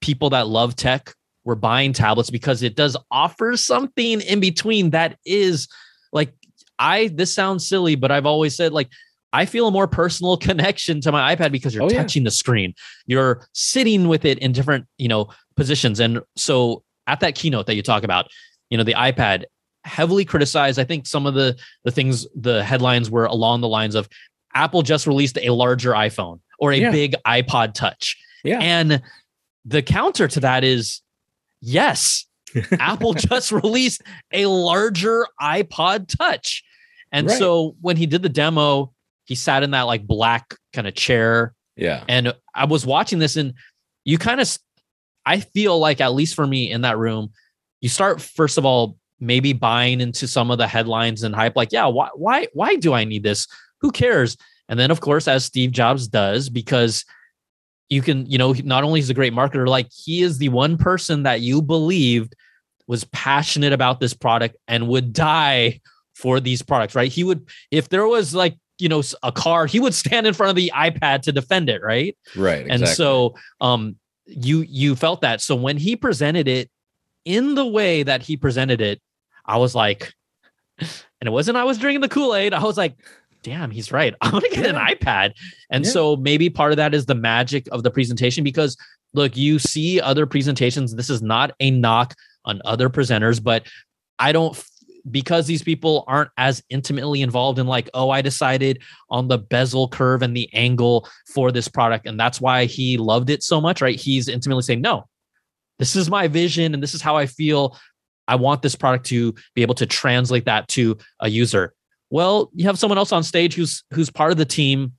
People that love tech were buying tablets because it does offer something in between that is like I this sounds silly, but I've always said like I feel a more personal connection to my iPad because you're Oh, yeah. touching the screen. You're sitting with it in different, you know, positions. And so at that keynote that you talk about, you know, the iPad heavily criticized. I think some of the the things the headlines were along the lines of Apple just released a larger iPhone or a Yeah. big iPod touch. Yeah. And the counter to that is yes, Apple just released a larger iPod touch. And Right. so when he did the demo, he sat in that like black kind of chair Yeah. and I was watching this, and you kind of, I feel like, at least for me in that room, you start, first of all, maybe buying into some of the headlines and hype, like, yeah, why, why, why do I need this? Who cares? And then, of course, as Steve Jobs does, because you can, you know, not only is a great marketer, like he is the one person that you believed was passionate about this product and would die for these products, right? He would, if there was like, you know, a car, he would stand in front of the iPad to defend it, right? Right. And so um you you felt that. So when he presented it in the way that he presented it, I was like, and it wasn't I was drinking the Kool-Aid. I was like, damn, he's right. I'm gonna get an iPad. And Yeah. so maybe part of that is the magic of the presentation because look, you see other presentations. This is not a knock on other presenters, but I don't because these people aren't as intimately involved in like, oh, I decided on the bezel curve and the angle for this product. And that's why he loved it so much, right? He's intimately saying, no, this is my vision and this is how I feel. I want this product to be able to translate that to a user. Well, you have someone else on stage who's who's part of the team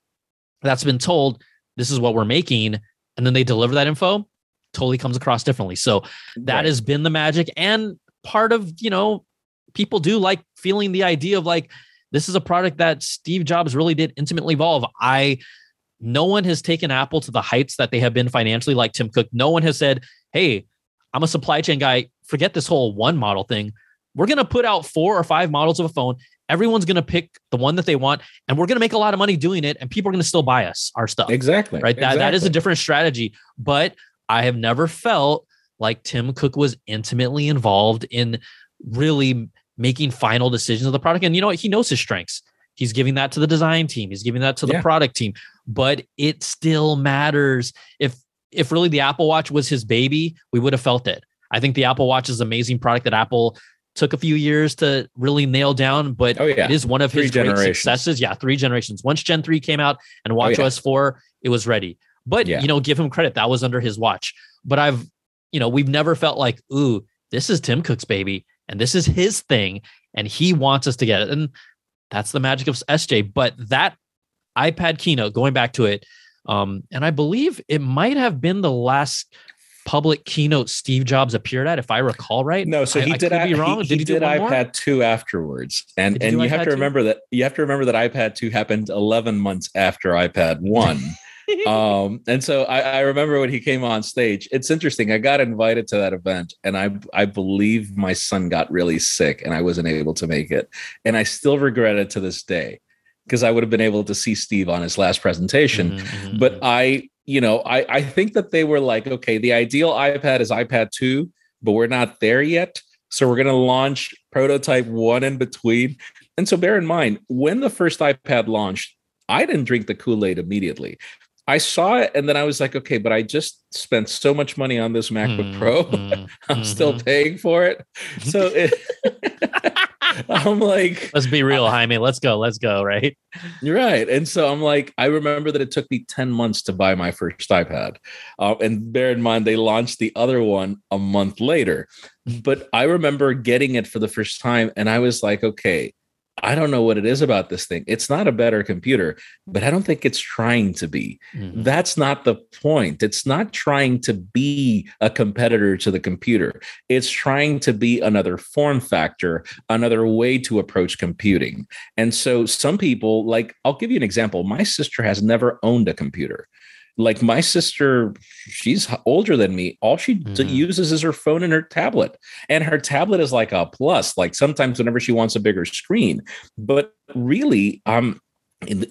that's been told this is what we're making, and then they deliver that info, totally comes across differently. So that Right. has been the magic and part of you know people do like feeling the idea of like this is a product that steve jobs really did intimately evolve i no one has taken apple to the heights that they have been financially like tim cook no one has said hey i'm a supply chain guy forget this whole one model thing we're going to put out four or five models of a phone everyone's going to pick the one that they want and we're going to make a lot of money doing it and people are going to still buy us our stuff exactly. right? That that is a different strategy. But I have never felt like Tim Cook was intimately involved in really making final decisions of the product. And you know what? He knows his strengths. he's giving that to the design team, he's giving that to the Yeah. product team, but it still matters. If if really the Apple Watch was his baby, we would have felt it. I think the Apple Watch is an amazing product that Apple took a few years to really nail down, but Oh, yeah. it is one of his Three great successes. Yeah, three generations. Once Gen 3 came out and oh, Watch Oh, yeah. OS 4, it was ready. But Yeah. you know, give him credit. That was under his watch. But I've, you know, we've never felt like, ooh, this is Tim Cook's baby and this is his thing and he wants us to get it. And that's the magic of SJ. But that iPad keynote, going back to it, um, and I believe it might have been the last public keynote Steve Jobs appeared at, if I recall right. No, so I- he I did. could be i- wrong. He, Did he he did iPad two afterwards, and and you have to 2? remember that you have to remember that iPad two happened eleven months after iPad one. um, and so I, I remember when he came on stage. It's interesting. I got invited to that event, and I I believe my son got really sick, and I wasn't able to make it, and I still regret it to this day because I would have been able to see Steve on his last presentation Mhm, mhm, but mhm. I, you know, I I think that they were like, okay, the ideal iPad is iPad 2, but we're not there yet. So we're going to launch prototype 1 in between. And so bear in mind, when the first iPad launched, I didn't drink the Kool-Aid immediately. I saw it and then I was like, okay, but I just spent so much money on this MacBook Mhm, Pro. mhm, I'm still mhm. paying for it. So it, I'm like, Let's be real, Jaime. Let's go. Let's go. Right. You're right. And so I'm like, I remember that it took me 10 months to buy my first iPad. Uh, and bear in mind, they launched the other one a month later. But I remember getting it for the first time and I was like, okay, I don't know what it is about this thing. It's not a better computer, but I don't think it's trying to be. Mhm. That's not the point. It's not trying to be a competitor to the computer. It's trying to be another form factor, another way to approach computing. And so some people, like, I'll give you an example. My sister has never owned a computer. Like my sister, she's older than me. All she Mhm. uses is her phone and her tablet. And her tablet is like a plus. Like sometimes whenever she wants a bigger screen, but really, um,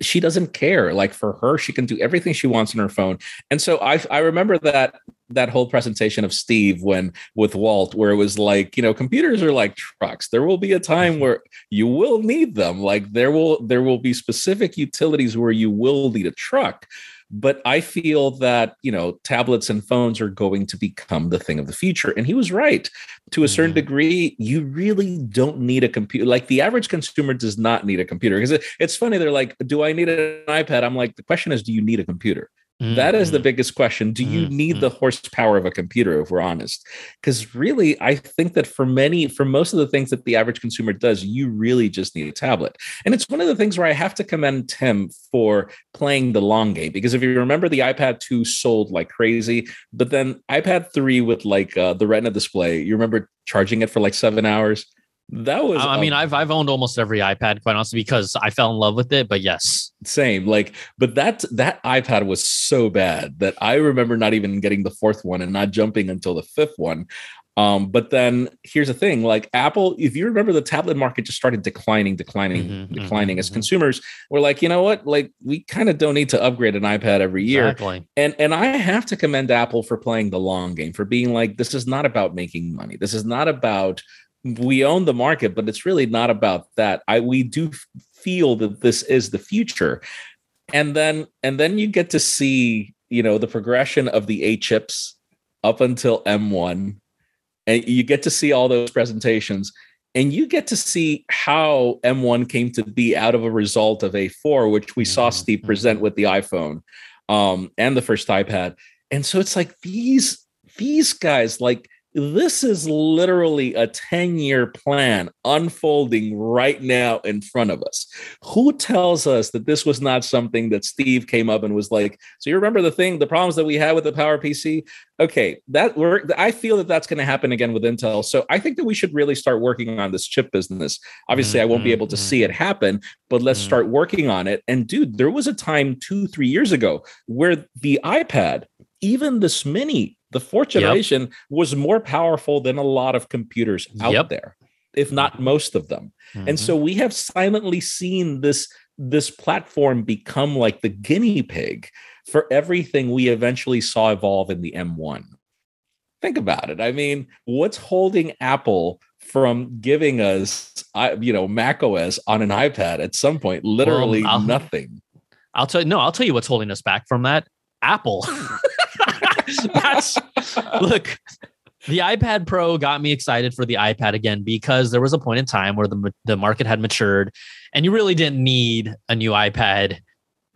she doesn't care. Like for her, she can do everything she wants on her phone. And so I I remember that that whole presentation of Steve when with Walt, where it was like, you know, computers are like trucks. There will be a time where you will need them. Like there will there will be specific utilities where you will need a truck. But I feel that you know tablets and phones are going to become the thing of the future, and he was right to a certain Mhm. degree. You really don't need a computer. Like the average consumer does not need a computer because it, it's funny. They're like, "Do I need an iPad?" I'm like, the question is, do you need a computer? That is the Mhm. biggest question. Do you Mhm, need the horsepower of a computer, if we're honest? Because really, I think that for many, for most of the things that the average consumer does, you really just need a tablet. And it's one of the things where I have to commend Tim for playing the long game. Because if you remember, the iPad 2 sold like crazy, but then iPad 3 with like uh, the Retina display, you remember charging it for like seven hours? That was, I mean, a I've I've owned almost every iPad, quite honestly, because I fell in love with it. But yes, same like but that that ipad was so bad that i remember not even getting the fourth one and not jumping until the fifth one um but then here's the thing like apple if you remember the tablet market just started declining declining Mhm, mhm, declining as mhm. consumers we're like you know what like we kind of don't need to upgrade an ipad every year exactly. and and I have to commend Apple for playing the long game, for being like, this is not about making money. This is not about we own the market, but it's really not about that. I we do feel that this is the future. And then and then you get to see, you know, the progression of the A chips up until M1. And you get to see all those presentations. And you get to see how M1 came to be out of a result of A4, which we saw Mhm, Steve present with the iPhone um, and the first iPad. And so it's like these these guys, like this is literally a 10 year plan unfolding right now in front of us. Who tells us that this was not something that Steve came up and was like, so you remember the thing, the problems that we had with the Power PC? Okay, that we're I feel that that's going to happen again with Intel. So I think that we should really start working on this chip business. Obviously, I won't be able to see it happen, but let's Mhm. start working on it. And dude, there was a time two, three years ago where the iPad, even this mini, the fourth Yep. generation, was more powerful than a lot of computers out Yep. there, if not most of them. And Mhm. so we have silently seen this this platform become like the guinea pig for everything we eventually saw evolve in the M1. Think about it. I mean, what's holding Apple from giving us, you know, Mac OS on an iPad at some point. Literally Well, I'll- nothing. I'll tell you. No, I'll tell you what's holding us back from that. Apple. That's look. The iPad Pro got me excited for the iPad again because there was a point in time where the the market had matured, and you really didn't need a new iPad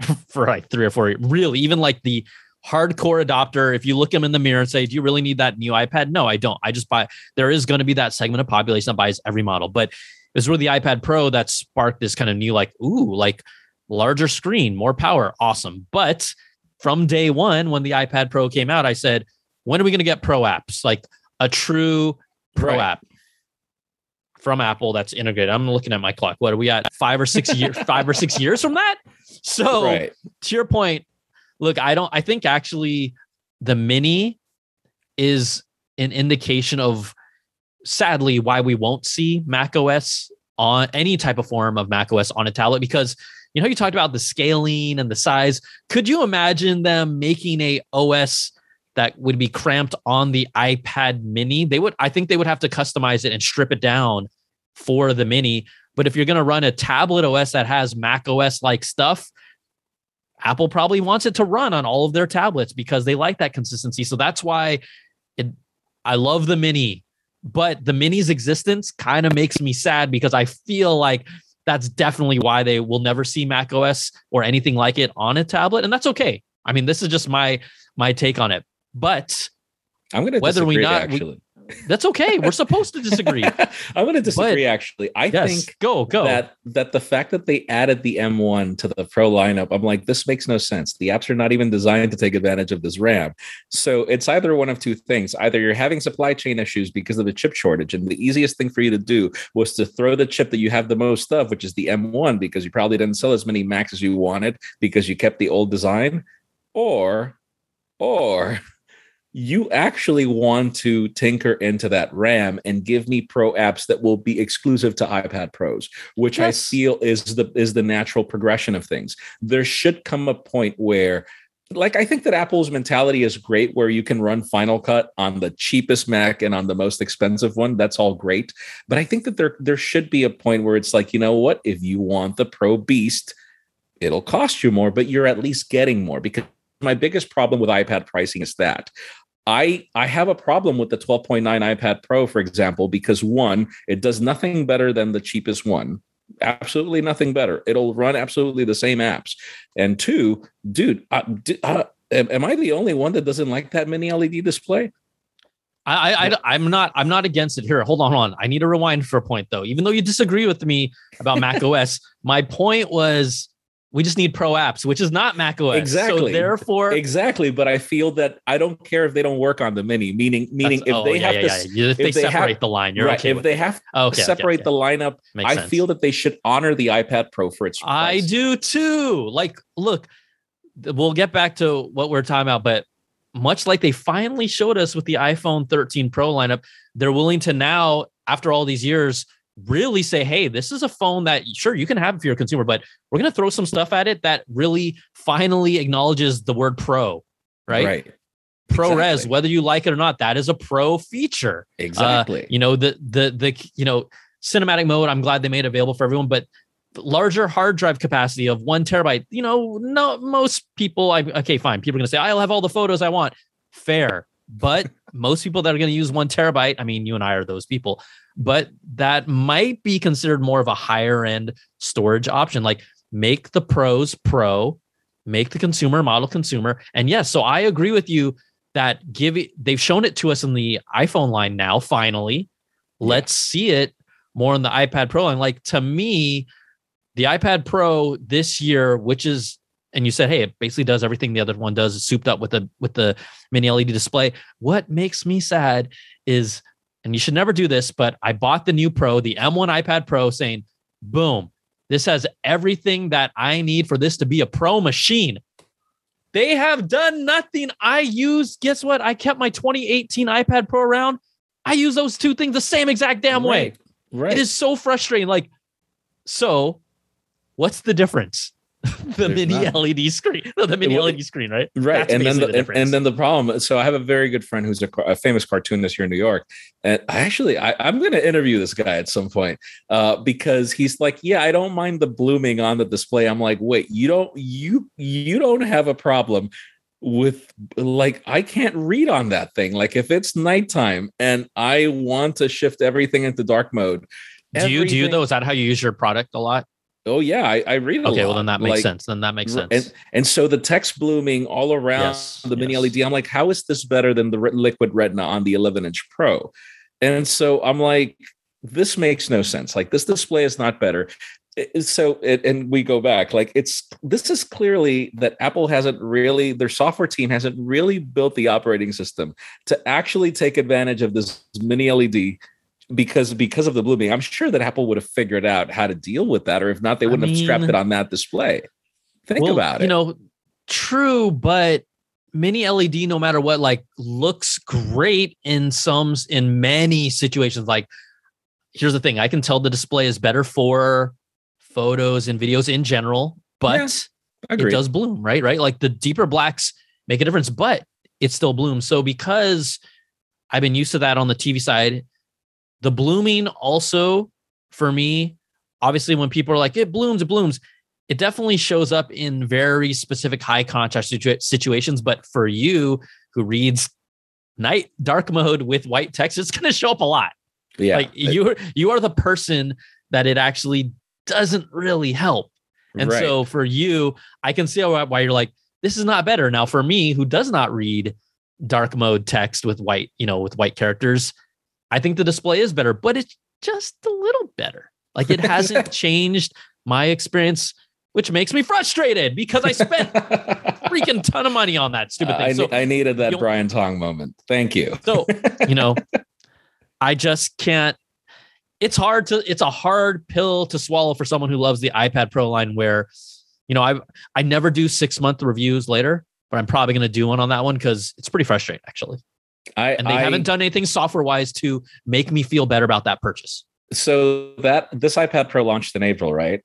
for like three or four. Really, even like the hardcore adopter, if you look them in the mirror and say, "Do you really need that new iPad?" No, I don't. I just buy. There is going to be that segment of population that buys every model, but it was really the iPad Pro that sparked this kind of new, like, ooh, like larger screen, more power, awesome. But from day one, when the iPad Pro came out, I said, when are we going to get Pro apps? Like a true Pro Right. app from Apple that's integrated. I'm looking at my clock. What are we at? Five or six years, five or six years from that? So right. to your point, look, I don't I think actually the mini is an indication of sadly why we won't see Mac OS on any type of form of Mac OS on a tablet because you know you talked about the scaling and the size. Could you imagine them making a OS that would be cramped on the iPad mini? They would I think they would have to customize it and strip it down for the mini. But if you're going to run a tablet OS that has Mac OS like stuff, Apple probably wants it to run on all of their tablets because they like that consistency. So that's why it, I love the mini, but the mini's existence kind of makes me sad because I feel like that's definitely why they will never see Mac OS or anything like it on a tablet. And that's okay. I mean, this is just my my take on it. But I'm going to Whether we not- actually, that's okay. We're supposed to disagree. I'm going to disagree. actually, I yes, think go go. that that the fact that they added the M1 to the Pro lineup, I'm like, this makes no sense. The apps are not even designed to take advantage of this RAM. So it's either one of two things: either you're having supply chain issues because of the chip shortage, and the easiest thing for you to do was to throw the chip that you have the most of, which is the M1, because you probably didn't sell as many Macs as you wanted because you kept the old design, or or you actually want to tinker into that RAM and give me pro apps that will be exclusive to iPad Pros, which Yes. I feel is the is the natural progression of things. There should come a point where like I think that Apple's mentality is great where you can run Final Cut on the cheapest Mac and on the most expensive one. That's all great. But I think that there there should be a point where it's like, you know what, if you want the Pro Beast, it'll cost you more, but you're at least getting more because my biggest problem with iPad pricing is that I I have a problem with the 12.9 iPad Pro, for example, because one, it does nothing better than the cheapest one. Absolutely nothing better. It'll run absolutely the same apps. And two, dude, uh, uh, am, am I the only one that doesn't like that mini LED display? I, I, I'm not I'm not against it. Here, hold on, hold on. I need to rewind for a point though. Even though you disagree with me about Mac OS, my point was we just need pro apps, which is not Mac OS. Exactly. So therefore, Exactly, but I feel that I don't care if they don't work on the mini. Meaning, meaning if oh, they yeah, have yeah, to yeah. if they, if they have- separate the line, you're right, okay. if they it. have okay, okay, separate okay. the lineup, Makes I sense. feel that they should honor the iPad Pro for its. I do too. Like, look, we'll get back to what we're talking about, but much like they finally showed us with the iPhone 13 Pro lineup, they're willing to now, after all these years, really say, hey, this is a phone that sure you can have if you're a consumer, but we're going to throw some stuff at it that really finally acknowledges the word pro, right? Right. ProRes, Exactly. whether you like it or not, that is a pro feature. Uh, exactly. you know the the the you know cinematic mode i'm glad they made available for everyone but larger hard drive capacity of one terabyte you know no most people i okay fine people are going to say i'll have all the photos i want fair but most people that are going to use one terabyte i mean you and i are those people but that might be considered more of a higher end storage option. Like make the pros pro make the consumer model consumer. And yes so i agree with you that give it they've shown it to us in the iphone line now finally. Let's see it more on the ipad pro and like to me the ipad pro this year which is and you said hey it basically does everything the other one does it's souped up with the with the mini led display what makes me sad is and you should never do this but i bought the new pro the m1 ipad pro saying boom this has everything that i need for this to be a pro machine they have done nothing i use guess what i kept my 2018 ipad pro around i use those two things the same exact damn way Right. Right. it is so frustrating. Like, so what's the difference? the There's mini not. LED screen. No, the mini Well, LED screen, right? right That's and then basically the, the and, difference. and then the problem so i have a very good friend who's a, a famous cartoonist here in new york and I actually I, i'm going to interview this guy at some point uh, because he's like yeah i don't mind the blooming on the display i'm like wait you don't you you don't have a problem with like i can't read on that thing like if it's nighttime and i want to shift everything into dark mode Do you do you everything- though? Is that how you use your product a lot? Oh yeah i, I read a Okay, well then that makes Like, sense. Then that makes sense. and, and so the text blooming all around Yes, the mini yes. LED, I'm like, how is this better than the liquid retina on the 11 inch Pro? And so I'm like, this makes no sense. Like this display is not better. So it, and we go back like it's this is clearly that apple hasn't really their software team hasn't really built the operating system to actually take advantage of this mini led because because of the blooming i'm sure that apple would have figured out how to deal with that or if not they wouldn't have strapped it on that display think Well, about it You know, true, but mini LED, no matter what, like looks great in some in many situations. Like, here's the thing: I can tell the display is better for photos and videos in general, but Yeah, it does bloom, right? Right. Like the deeper blacks make a difference, but it still blooms. So because I've been used to that on the TV side, the blooming also for me, obviously, when people are like, it blooms, it blooms, it definitely shows up in very specific high contrast situa- situations. But for you who reads night dark mode with white text, it's going to show up a lot. yeah Like you, you are the person that it actually doesn't really help. And right. so for you, I can see why why you're like, this is not better. Now, for me, who does not read dark mode text with white, you know, with white characters, I think the display is better, but it's just a little better. Like it hasn't changed my experience, which makes me frustrated because I spent a freaking ton of money on that stupid uh, I, thing. So, I needed that you'll- Brian Tong moment. Thank you. so you know, I just can't. It's hard to. It's a hard pill to swallow for someone who loves the iPad Pro line. Where, you know, I I never do six month reviews later, but I'm probably going to do one on that one because it's pretty frustrating actually. I, And they I- haven't done anything software wise to make me feel better about that purchase. so that this iPad Pro launched in April, right?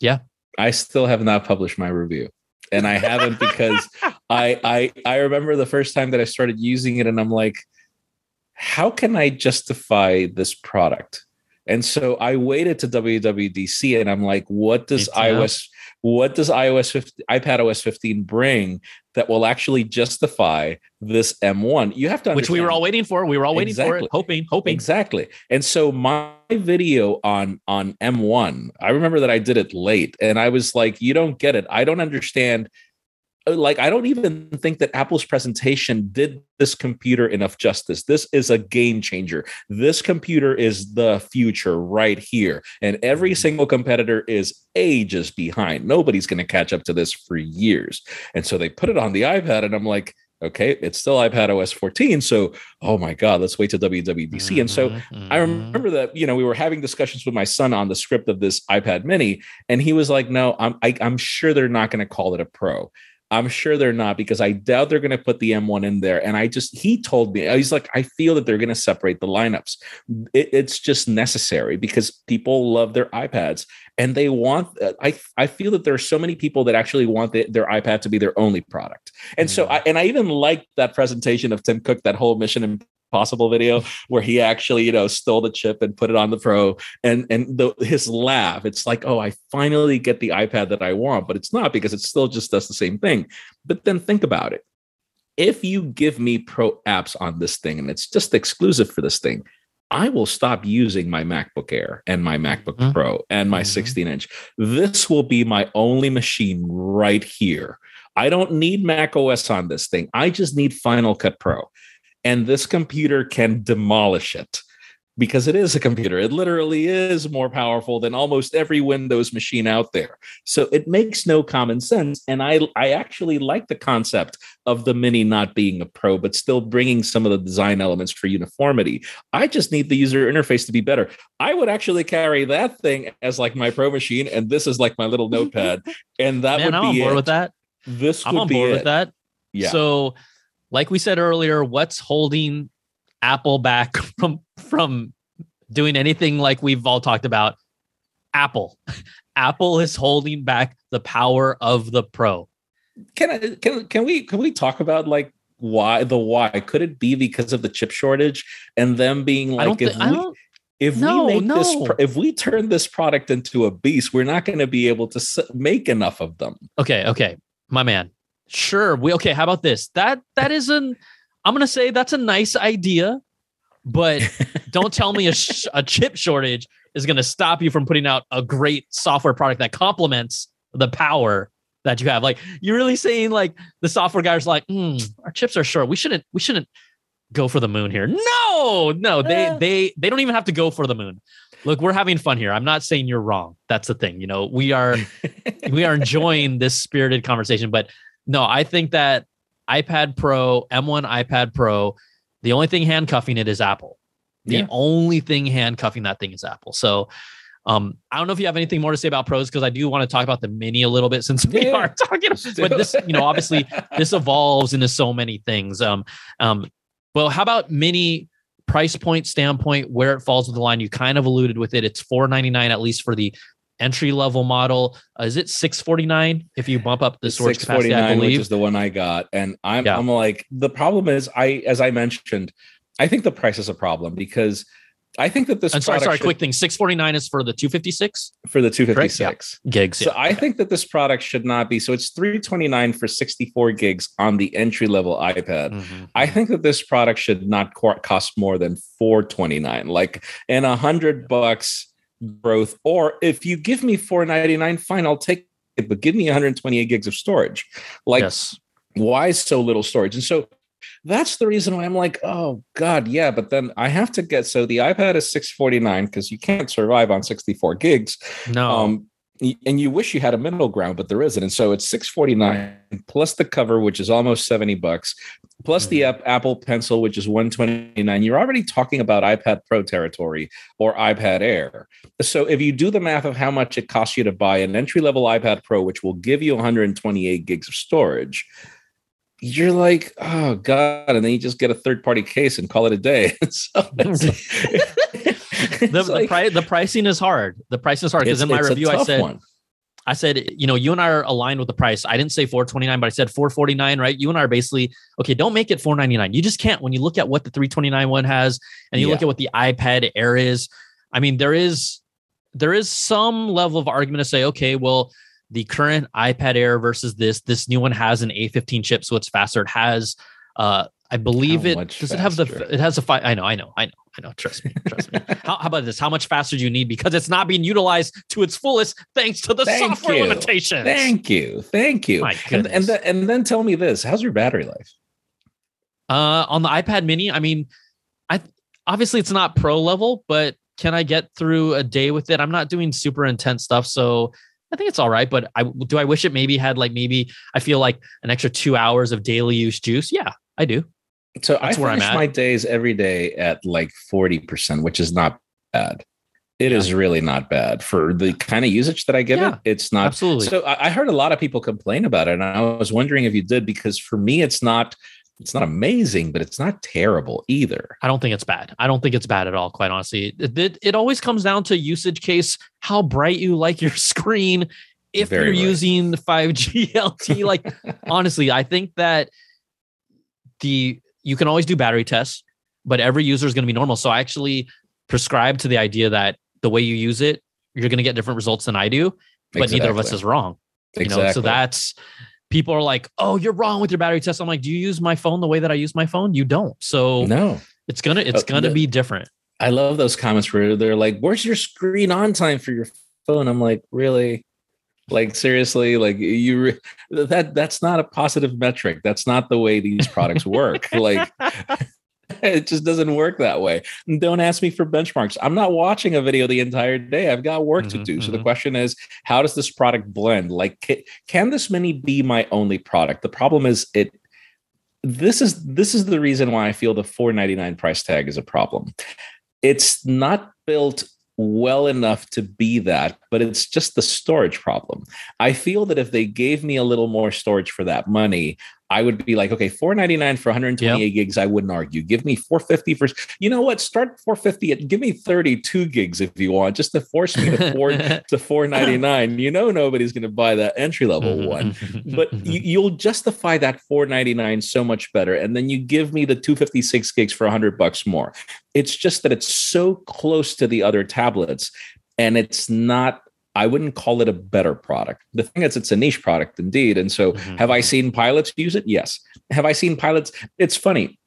Yeah. I still have not published my review. And I haven't because I I I remember the first time that I started using it and I'm like, how can I justify this product? And so I waited to WWDC and I'm like, what does iOS what does iOS 15, iPad OS 15 bring that will actually justify this M1? You have to Which we were all waiting for. We were all waiting for Exactly. it, hoping, hoping. Exactly. And so my video on on M1, I remember that I did it late and I was like, you don't get it. I don't understand like I don't even think that Apple's presentation did this computer enough justice. This is a game changer. This computer is the future right here. And every single competitor is ages behind. Nobody's going to catch up to this for years. And so they put it on the iPad and I'm like, okay, it's still iPad OS 14. So, oh my God, let's wait till WWDC. And so Mhm, I mhm. remember that you know we were having discussions with my son on the script of this iPad Mini, and he was like, "No, I'm I, I'm sure they're not going to call it a Pro. I'm sure they're not because I doubt they're going to put the M1 in there." And I just he told me he's like, "I feel that they're going to separate the lineups. It, it's just necessary because people love their iPads and they want. I I feel that there are so many people that actually want the, their iPad to be their only product, and so Mhm. I and I even liked that presentation of Tim Cook, that whole Mission Impossible video where he actually you know stole the chip and put it on the pro and and the, his laugh it's like oh i finally get the ipad that i want but it's not because it still just does the same thing but then think about it if you give me pro apps on this thing and it's just exclusive for this thing I will stop using my MacBook Air and my MacBook Mhm. Pro and my Mhm. 16 inch. This will be my only machine right here. I don't need Mac OS on this thing. I just need Final Cut Pro and this computer can demolish it because it is a computer. It literally is more powerful than almost every Windows machine out there. So it makes no common sense. And I, I actually like the concept of the Mini not being a Pro, but still bringing some of the design elements for uniformity. I just need the user interface to be better. I would actually carry that thing as like my Pro machine, and this is like my little notepad, and that Man, would I'm be on board it. with that. This I'm would on be board it. with that. Yeah. So, like we said earlier, what's holding Apple back from from doing anything like we've all talked about? Apple. Apple is holding back the power of the Pro. Can I, can can we can we talk about like why the why? Could it be because of the chip shortage and them being like if th- we if no, we make no. this if we turn this product into a beast, we're not going to be able to make enough of them. Okay, okay, my man. Sure, we okay. How about this? That that is an. I'm gonna say that's a nice idea, but don't tell me a, sh- a chip shortage is gonna stop you from putting out a great software product that complements the power that you have. Like you're really saying like the software guys are like, "Hmm, our chips are short. We shouldn't we shouldn't go for the moon here. No, no, they Eh. they they don't even have to go for the moon. Look, we're having fun here. I'm not saying you're wrong. That's the thing. You know, we are we are enjoying this spirited conversation. But no, I think that iPad Pro, M1 iPad Pro, the only thing handcuffing it is Apple. The Yeah. only thing handcuffing that thing is Apple. So um, I don't know if you have anything more to say about pros because I do want to talk about the mini a little bit since we Yeah. are talking. But this, you know, obviously this evolves into so many things. Um, um, well, how about mini price point standpoint where it falls with the line? You kind of alluded with it. It's four ninety nine at least for the entry level model. Uh, is it six forty nine if you bump up the storage six capacity? I nine, which is the one I got, and I'm Yeah. I'm like the problem is I as I mentioned, I think the price is a problem because I think that this And sorry, product sorry, should- quick thing. Six forty nine is for the two fifty six for the 256. gigs. So yeah. I think that this product should not be. So it's 329 for 64 gigs on the entry level iPad. Mhm. I think that this product should not cost more than 429. Like in a hundred bucks growth, or if you give me 499, fine, I'll take it, but give me 128 gigs of storage. Like yes. why so little storage? And so that's the reason why I'm like, oh God, yeah. But then I have to get so the iPad is 649 because you can't survive on 64 gigs. No. Um, and you wish you had a middle ground, but there isn't. And so it's 649 plus the cover, which is almost 70 bucks, plus the mm-hmm. app, Apple Pencil, which is 129. You're already talking about iPad Pro territory or iPad Air. So if you do the math of how much it costs you to buy an entry level iPad Pro, which will give you 128 gigs of storage, you're like, oh God. And then you just get a third party case and call it a day. so the, it's the, pri- the pricing is hard. The pricing is hard because in my review I said one. I said you know you and I are aligned with the price. I didn't say 429, but I said 449. Right? You and I are basically okay. Don't make it 499. You just can't. When you look at what the 329 one has, and you look at what the iPad Air is, I mean there is there is some level of argument to say okay, well the current iPad Air versus this this new one has an A15 chip, so it's faster. It has uh I believe How it does it have the it has a five I know I know I know I know trust me trust me how, how about this how much faster do you need because it's not being utilized to its fullest thanks to the Thank software you. limitations Thank you. Thank you. My and, goodness. and, then, and then tell me this how's your battery life? uh on the iPad mini I mean I obviously it's not pro level but can I get through a day with it I'm not doing super intense stuff so I think it's all right but I do I wish it maybe had like maybe I feel like an extra 2 hours of daily use juice yeah I do So That's I where I'm finish my days every day at like 40%, which is not bad. It is Yeah. really not bad for the kind of usage that I give Yeah, it. It's not absolutely So I I heard a lot of people complain about it, and I was wondering if you did because for me, it's not it's not amazing, but it's not terrible either. I don't think it's bad. I don't think it's bad at all, quite honestly. It, it, it always comes down to usage case, how bright you like your screen. If Very you're using the 5G LTE, like honestly, I think that the you can always do battery tests, but every user is going to be normal. So I actually prescribe to the idea that the way you use it, you're going to get different results than I do, but neither of us is wrong. You know, so that's people are like, "Oh, you're wrong with your battery test." I'm like, "Do you use my phone the way that I use my phone? You don't." So no. it's gonna it's Uh, gonna the- be different. I love those comments where they're like, "Where's your screen on time for your phone?" I'm like, "Really? Like seriously? Like you? Re- that that's not a positive metric. That's not the way these products work. like it just doesn't work that way. And don't ask me for benchmarks. I'm not watching a video the entire day. I've got work to Mhm, do. So the mhm. question is, how does this product blend? Like, ca- can this mini be my only product? The problem is it. This is this is the reason why I feel the 499 price tag is a problem. It's not built well enough to be that, but it's just the storage problem. I feel that if they gave me a little more storage for that money, I would be like, okay, 499 for 128 yep. gigs, I wouldn't argue. Give me 450 for you know what? Start 450 at give me 32 gigs if you want, just to force me to four to 499. You know nobody's gonna buy that entry level mm-hmm. one. But you, you'll justify that 499 so much better. And then you give me the 256 gigs for 100 bucks more. It's just that it's so close to the other tablets and it's not I wouldn't call it a better product. The thing is, it's a niche product indeed. And so, mm-hmm. have I mm-hmm. seen pilots use it? Yes. Have I seen pilots? It's funny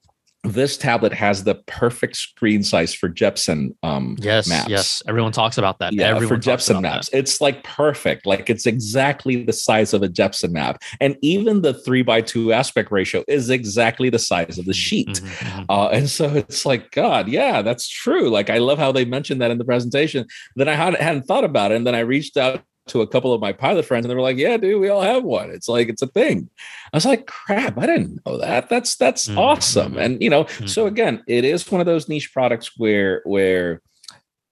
this tablet has the perfect screen size for Jeppesen um yes maps. yes everyone talks about that. Yeah everyone for Jeppesen maps that. it's like perfect. Like it's exactly the size of a Jeppesen map. And even the three by two aspect ratio is exactly the size of the sheet. mm-hmm, mm-hmm. uh, and so it's like god yeah that's true. Like I love how they mentioned that in the presentation. Then I hadn't, hadn't thought about it and then I reached out to a couple of my pilot friends and they were like, "Yeah, dude, we all have one. It's like it's a thing." I was like, "Crap, I didn't know that. That's that's mm-hmm. awesome." And you know, mm-hmm. so again, it is one of those niche products where where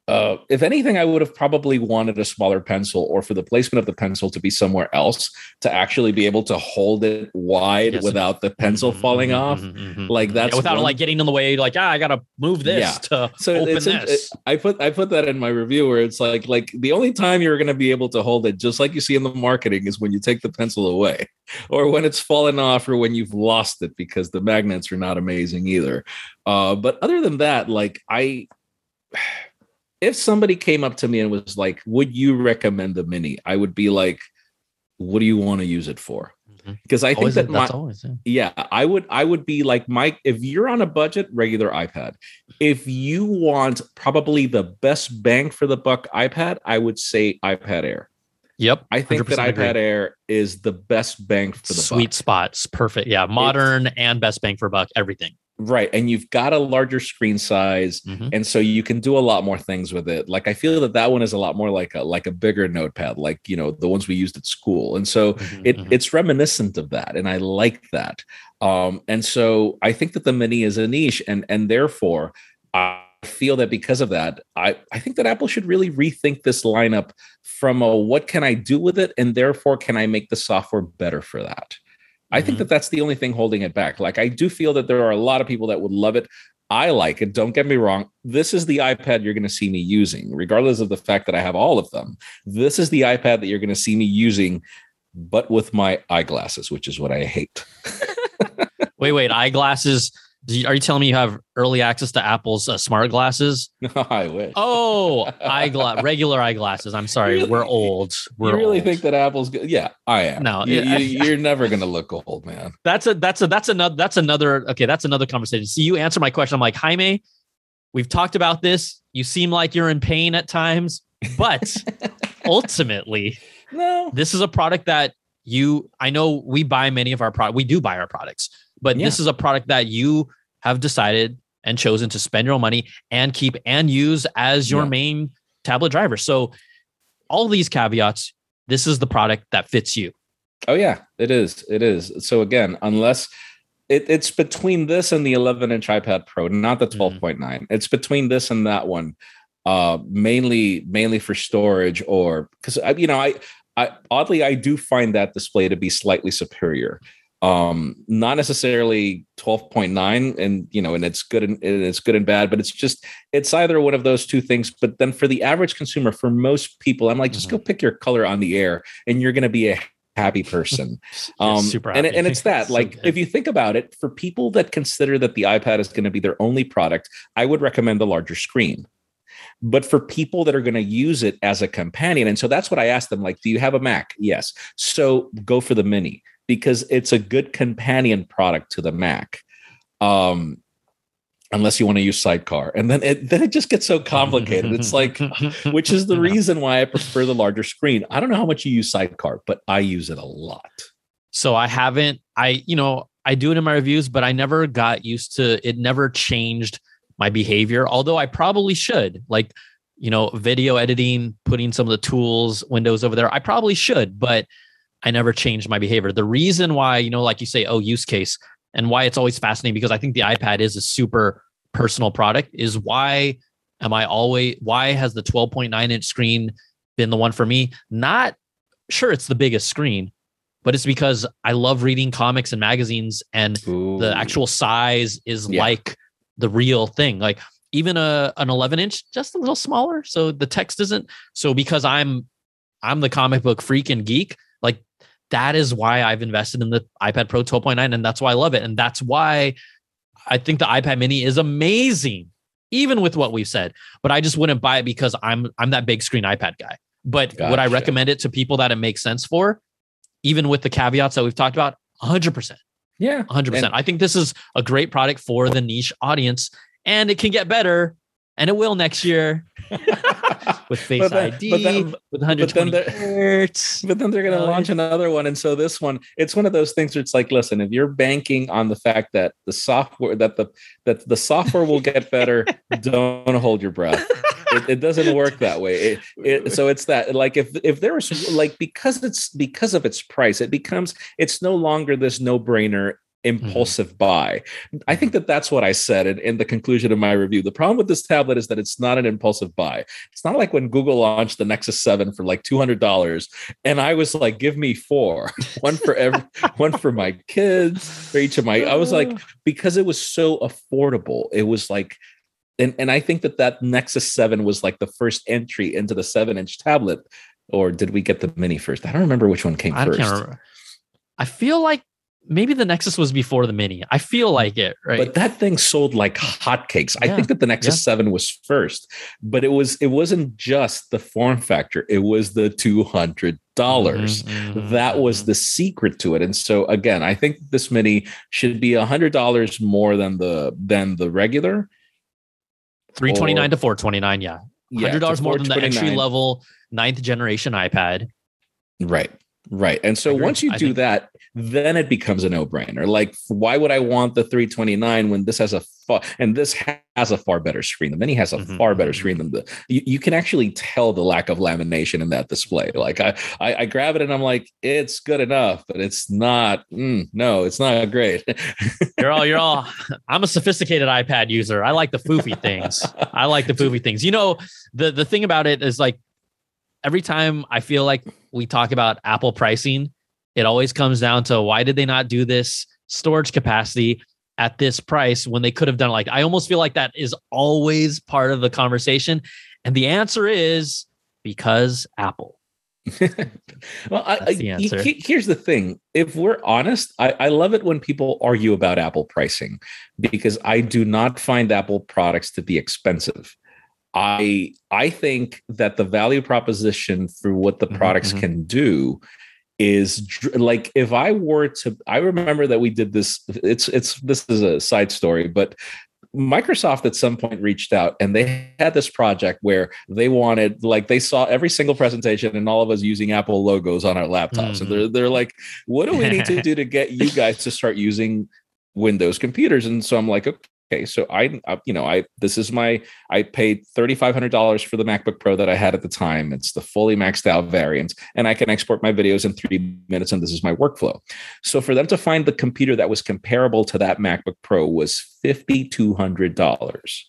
uh, if anything, I would have probably wanted a smaller pencil or for the placement of the pencil to be somewhere else to actually be able to hold it wide yes. without the pencil mm-hmm, falling mm-hmm, off. Mm-hmm, like that's yeah, without one... like getting in the way, like, ah, I gotta move this yeah. to so open this. It, I put I put that in my review where it's like like the only time you're gonna be able to hold it, just like you see in the marketing, is when you take the pencil away or when it's fallen off or when you've lost it because the magnets are not amazing either. Uh, but other than that, like I if somebody came up to me and was like, "Would you recommend the mini?" I would be like, "What do you want to use it for?" Mm-hmm. Because I always, think that my always, yeah. yeah, I would I would be like Mike. If you're on a budget, regular iPad. If you want probably the best bang for the buck iPad, I would say iPad Air. Yep. I think that iPad. Air is the best bang for the sweet buck. spots. Perfect. Yeah. Modern it's, and best bang for buck, everything. Right. And you've got a larger screen size. Mm-hmm. And so you can do a lot more things with it. Like I feel that that one is a lot more like a like a bigger notepad, like you know, the ones we used at school. And so mm-hmm, it mm-hmm. it's reminiscent of that. And I like that. Um, and so I think that the mini is a niche and and therefore I feel that because of that, I, I think that Apple should really rethink this lineup from a what can I do with it? And therefore, can I make the software better for that? I think mm-hmm. that that's the only thing holding it back. Like, I do feel that there are a lot of people that would love it. I like it. Don't get me wrong. This is the iPad you're going to see me using, regardless of the fact that I have all of them. This is the iPad that you're going to see me using, but with my eyeglasses, which is what I hate. wait, wait, eyeglasses are you telling me you have early access to Apple's uh, smart glasses? I wish. Oh, eyeglass, regular eyeglasses. I'm sorry, really, we're old. We're you really old. think that Apple's good? Yeah, I am. No, you, you, are never gonna look old, man. That's a that's a that's another that's another okay. That's another conversation. See, you answer my question. I'm like Jaime. We've talked about this. You seem like you're in pain at times, but ultimately, no. This is a product that you. I know we buy many of our product. We do buy our products but yeah. this is a product that you have decided and chosen to spend your own money and keep and use as your yeah. main tablet driver. So all these caveats, this is the product that fits you. Oh yeah, it is. It is. So again, unless it, it's between this and the 11 inch iPad Pro, not the 12.9. Mm. It's between this and that one, uh, mainly mainly for storage or because you know I, I oddly I do find that display to be slightly superior um not necessarily 12.9 and you know and it's good and it's good and bad but it's just it's either one of those two things. But then for the average consumer for most people i'm like just mm-hmm. go pick your color on the air and you're going to be a happy person. um super and, and it's that like if you think about it for people that consider that the ipad is going to be their only product i would recommend the larger screen. But for people that are going to use it as a companion and so that's what i asked them like do you have a mac? Yes. So go for the mini because it's a good companion product to the Mac. Um, unless you want to use sidecar. And then it then it just gets so complicated. It's like which is the reason why i prefer the larger screen. I don't know how much you use sidecar but i use it a lot. So i haven't i you know i do it in my reviews but i never got used to it never changed my behavior although i probably should. Like you know video editing putting some of the tools windows over there i probably should but I never changed my behavior. The reason why, you know, like you say, oh, use case, and why it's always fascinating because I think the iPad is a super personal product is why am I always, why has the 12.9 inch screen been the one for me? Not sure it's the biggest screen, but it's because I love reading comics and magazines and Ooh. the actual size is Yeah. like the real thing. Like even a an 11 inch, just a little smaller, so the text isn't. So because I'm I'm the comic book freak and geek, that is why I've invested in the iPad Pro 12.9, and that's why I love it, and that's why I think the iPad Mini is amazing, even with what we've said. But I just wouldn't buy it because I'm I'm that big screen iPad guy. But would I recommend it to people that it makes sense for? Even with the caveats that we've talked about, 100%. yeah 100%. And- I think this is a great product for the niche audience and it can get better and it will next year with Face But then- ID but then- with then 120 there- hertz. but then they're going to Oh, launch another one. And so this one it's one of those things where it's like listen if you're banking on the fact that the software that the that the software will get better don't hold your breath. It, it doesn't work that way. It, it, so it's that like if if there was like because it's because of its price it becomes it's no longer this no-brainer Mm-hmm. impulsive buy. I think that that's what i said in, in the conclusion of my review. The problem with this tablet is that it's not an impulsive buy. It's not like when google launched the nexus 7 for like $200 and i was like give me four. One for every one for my kids for each of my i was like because it was so affordable it was like and, and i think that that nexus 7 was like the first entry into the 7 inch tablet or did we get the mini first? I don't remember which one came I first. I feel like maybe the Nexus was before the Mini. I feel like it, right? But that thing sold like hotcakes. I think that the Nexus 7 was first, but it was it wasn't just the form factor, it was the $200. dollars Mhm, That was mhm. the secret to it. And so again, I think this mini should be $100 more than the than the regular. 329 or- to 429, yeah. Yeah, $100 to more than the entry level ninth generation iPad. Right. Right. And so once you I do think- that, then it becomes a no-brainer. Like, why would I want the 329 when this has a far and this has a far better screen? The mini has a Mhm, far better mhm, screen than the you, you can actually tell the lack of lamination in that display. Like I, I I grab it and I'm like, it's good enough, but it's not, mm, no, it's not great. You're all, you're all, I'm a sophisticated iPad user. I like the foofy things. I like the foofy things. You know, the the thing about it is like every time I feel like we talk about Apple pricing, it always comes down to why did they not do this storage capacity at this price when they could have done like I almost feel like that is always part of the conversation. And the answer is because Apple. well, I, the answer. here's the thing. If we're honest, I, I love it when people argue about Apple pricing because I do not find Apple products to be expensive. I I think that the value proposition for what the Mhm, products mhm. can do is dr- like if I were to I remember that we did this it's it's this is a side story but Microsoft at some point reached out and they had this project where they wanted like they saw every single presentation and all of us using Apple logos on our laptops and Mhm. they're they're like what do we need to do to get you guys to start using Windows computers and so I'm like okay so I, you know I this is my I paid $3500 for the MacBook Pro that I had at the time. It's the fully maxed out variant and I can export my videos in 3 minutes and this is my workflow. So for them to find the computer that was comparable to that MacBook Pro was $5200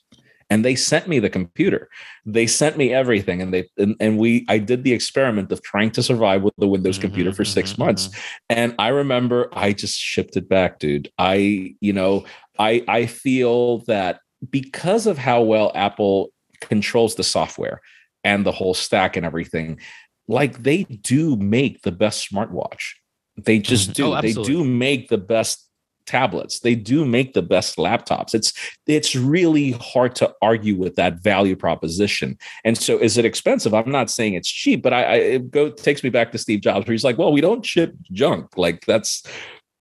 and they sent me the computer. They sent me everything. And they and, and we i did the experiment of trying to survive with the windows computer for 6 Mhm, months. mhm. and i remember i just shipped it back dude. I you know i i feel that because of how well apple controls the software and the whole stack and everything like they do make the best smartwatch. They just Mhm. do. Oh, they do make the best tablets. They do make the best laptops. It's it's really hard to argue with that value proposition. And so is it expensive? I'm not saying it's cheap but i, I it go takes me back to steve jobs where he's like well we don't ship junk. Like that's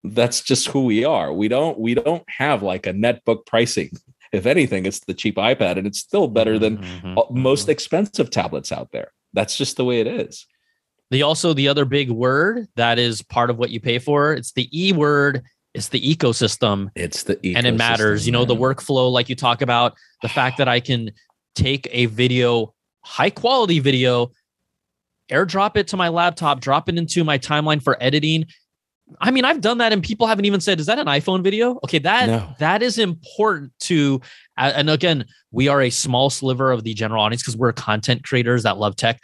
that's just who we are. We don't we don't have like a netbook pricing. If anything it's the cheap ipad and it's still better than Mhm, uh, most mhm. expensive tablets out there. That's just the way it is. The also the other big word that is part of what you pay for. It's the E word. It's the ecosystem, it's the ecosystem, and it matters. You know the workflow, like you talk about the fact that I can take a video, high quality video, airdrop it to my laptop, drop it into my timeline for editing. I mean, I've done that, and people haven't even said, "Is that an iPhone video?" Okay, that No. that is important to. And again, we are a small sliver of the general audience because we're content creators that love tech.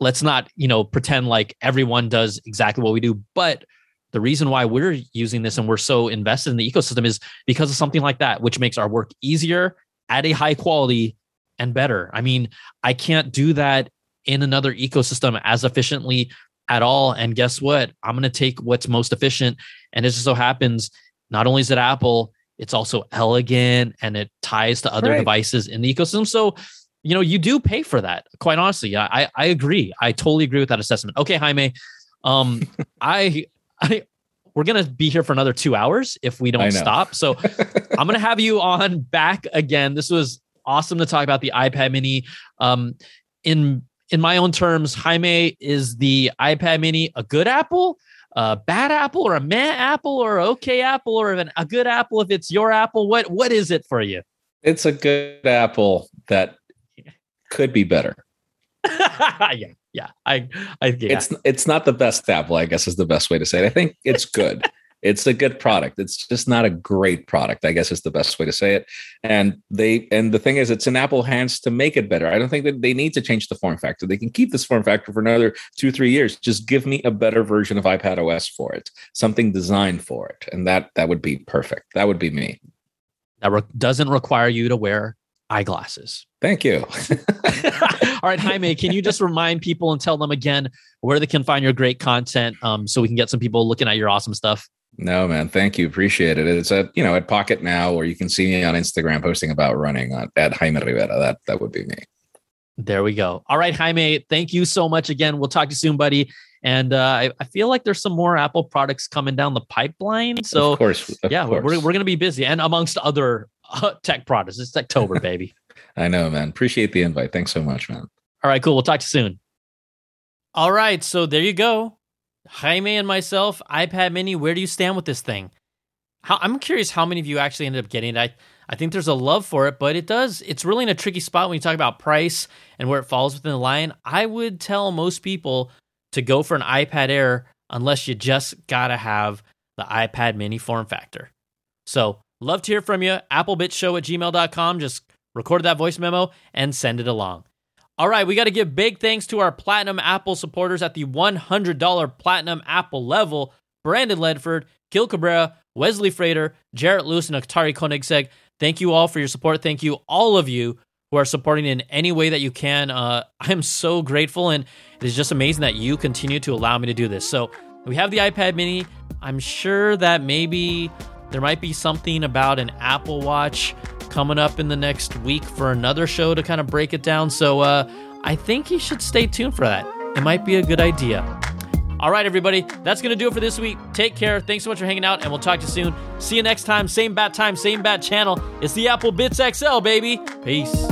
Let's not, you know, pretend like everyone does exactly what we do. But the reason why we're using this and we're so invested in the ecosystem is because of something like that, which makes our work easier at a high quality and better. I mean, I can't do that in another ecosystem as efficiently at all. And guess what? I'm going to take what's most efficient. And it just so happens, not only is it Apple, it's also elegant and it ties to other right. devices in the ecosystem. So, you know, you do pay for that. Quite honestly, I I agree. I totally agree with that assessment. Okay, Jaime, um, I I we're gonna be here for another two hours if we don't stop. So I'm gonna have you on back again. This was awesome to talk about the iPad Mini. Um, in in my own terms, Jaime is the iPad Mini a good Apple, a bad Apple, or a meh Apple, or okay Apple, or an, a good Apple if it's your Apple? What what is it for you? It's a good Apple that could be better. yeah, yeah. I, I yeah. it's it's not the best Apple. I guess is the best way to say it. I think it's good. it's a good product. It's just not a great product. I guess is the best way to say it. And they and the thing is, it's in Apple hands to make it better. I don't think that they need to change the form factor. They can keep this form factor for another two three years. Just give me a better version of iPad OS for it, something designed for it, and that that would be perfect. That would be me. That re- doesn't require you to wear eyeglasses. Thank you. All right, Jaime, can you just remind people and tell them again where they can find your great content um, so we can get some people looking at your awesome stuff? No, man. Thank you. Appreciate it. It's at, you know, at Pocketnow, or you can see me on Instagram posting about running on, at Jaime Rivera. That, that would be me. There we go. All right, Jaime, thank you so much again. We'll talk to you soon, buddy. And uh, I, I, feel like there's some more Apple products coming down the pipeline. So, of course, of yeah, course. we're, we're going to be busy. And amongst other uh, tech products, it's October, baby. I know, man. Appreciate the invite. Thanks so much, man. All right, cool. We'll talk to you soon. All right, so there you go. Jaime and myself, iPad Mini. Where do you stand with this thing? How, I'm curious how many of you actually ended up getting it. I, I think there's a love for it, but it does. It's really in a tricky spot when you talk about price and where it falls within the line. I would tell most people to go for an iPad Air unless you just gotta have the iPad Mini form factor. So, love to hear from you. Applebitshow at gmail.com. Just record that voice memo and send it along. All right, we got to give big thanks to our Platinum Apple supporters at the $100 Platinum Apple level Brandon Ledford, Gil Cabrera, Wesley Frater, Jarrett Lewis, and Atari Koenigsegg. Thank you all for your support. Thank you, all of you who are supporting in any way that you can. Uh, I'm so grateful, and it is just amazing that you continue to allow me to do this. So, we have the iPad mini. I'm sure that maybe there might be something about an Apple Watch coming up in the next week for another show to kind of break it down. So uh, I think you should stay tuned for that. It might be a good idea. All right, everybody, that's going to do it for this week. Take care. Thanks so much for hanging out, and we'll talk to you soon. See you next time. Same bat time, same bat channel. It's the Apple Bits XL, baby. Peace.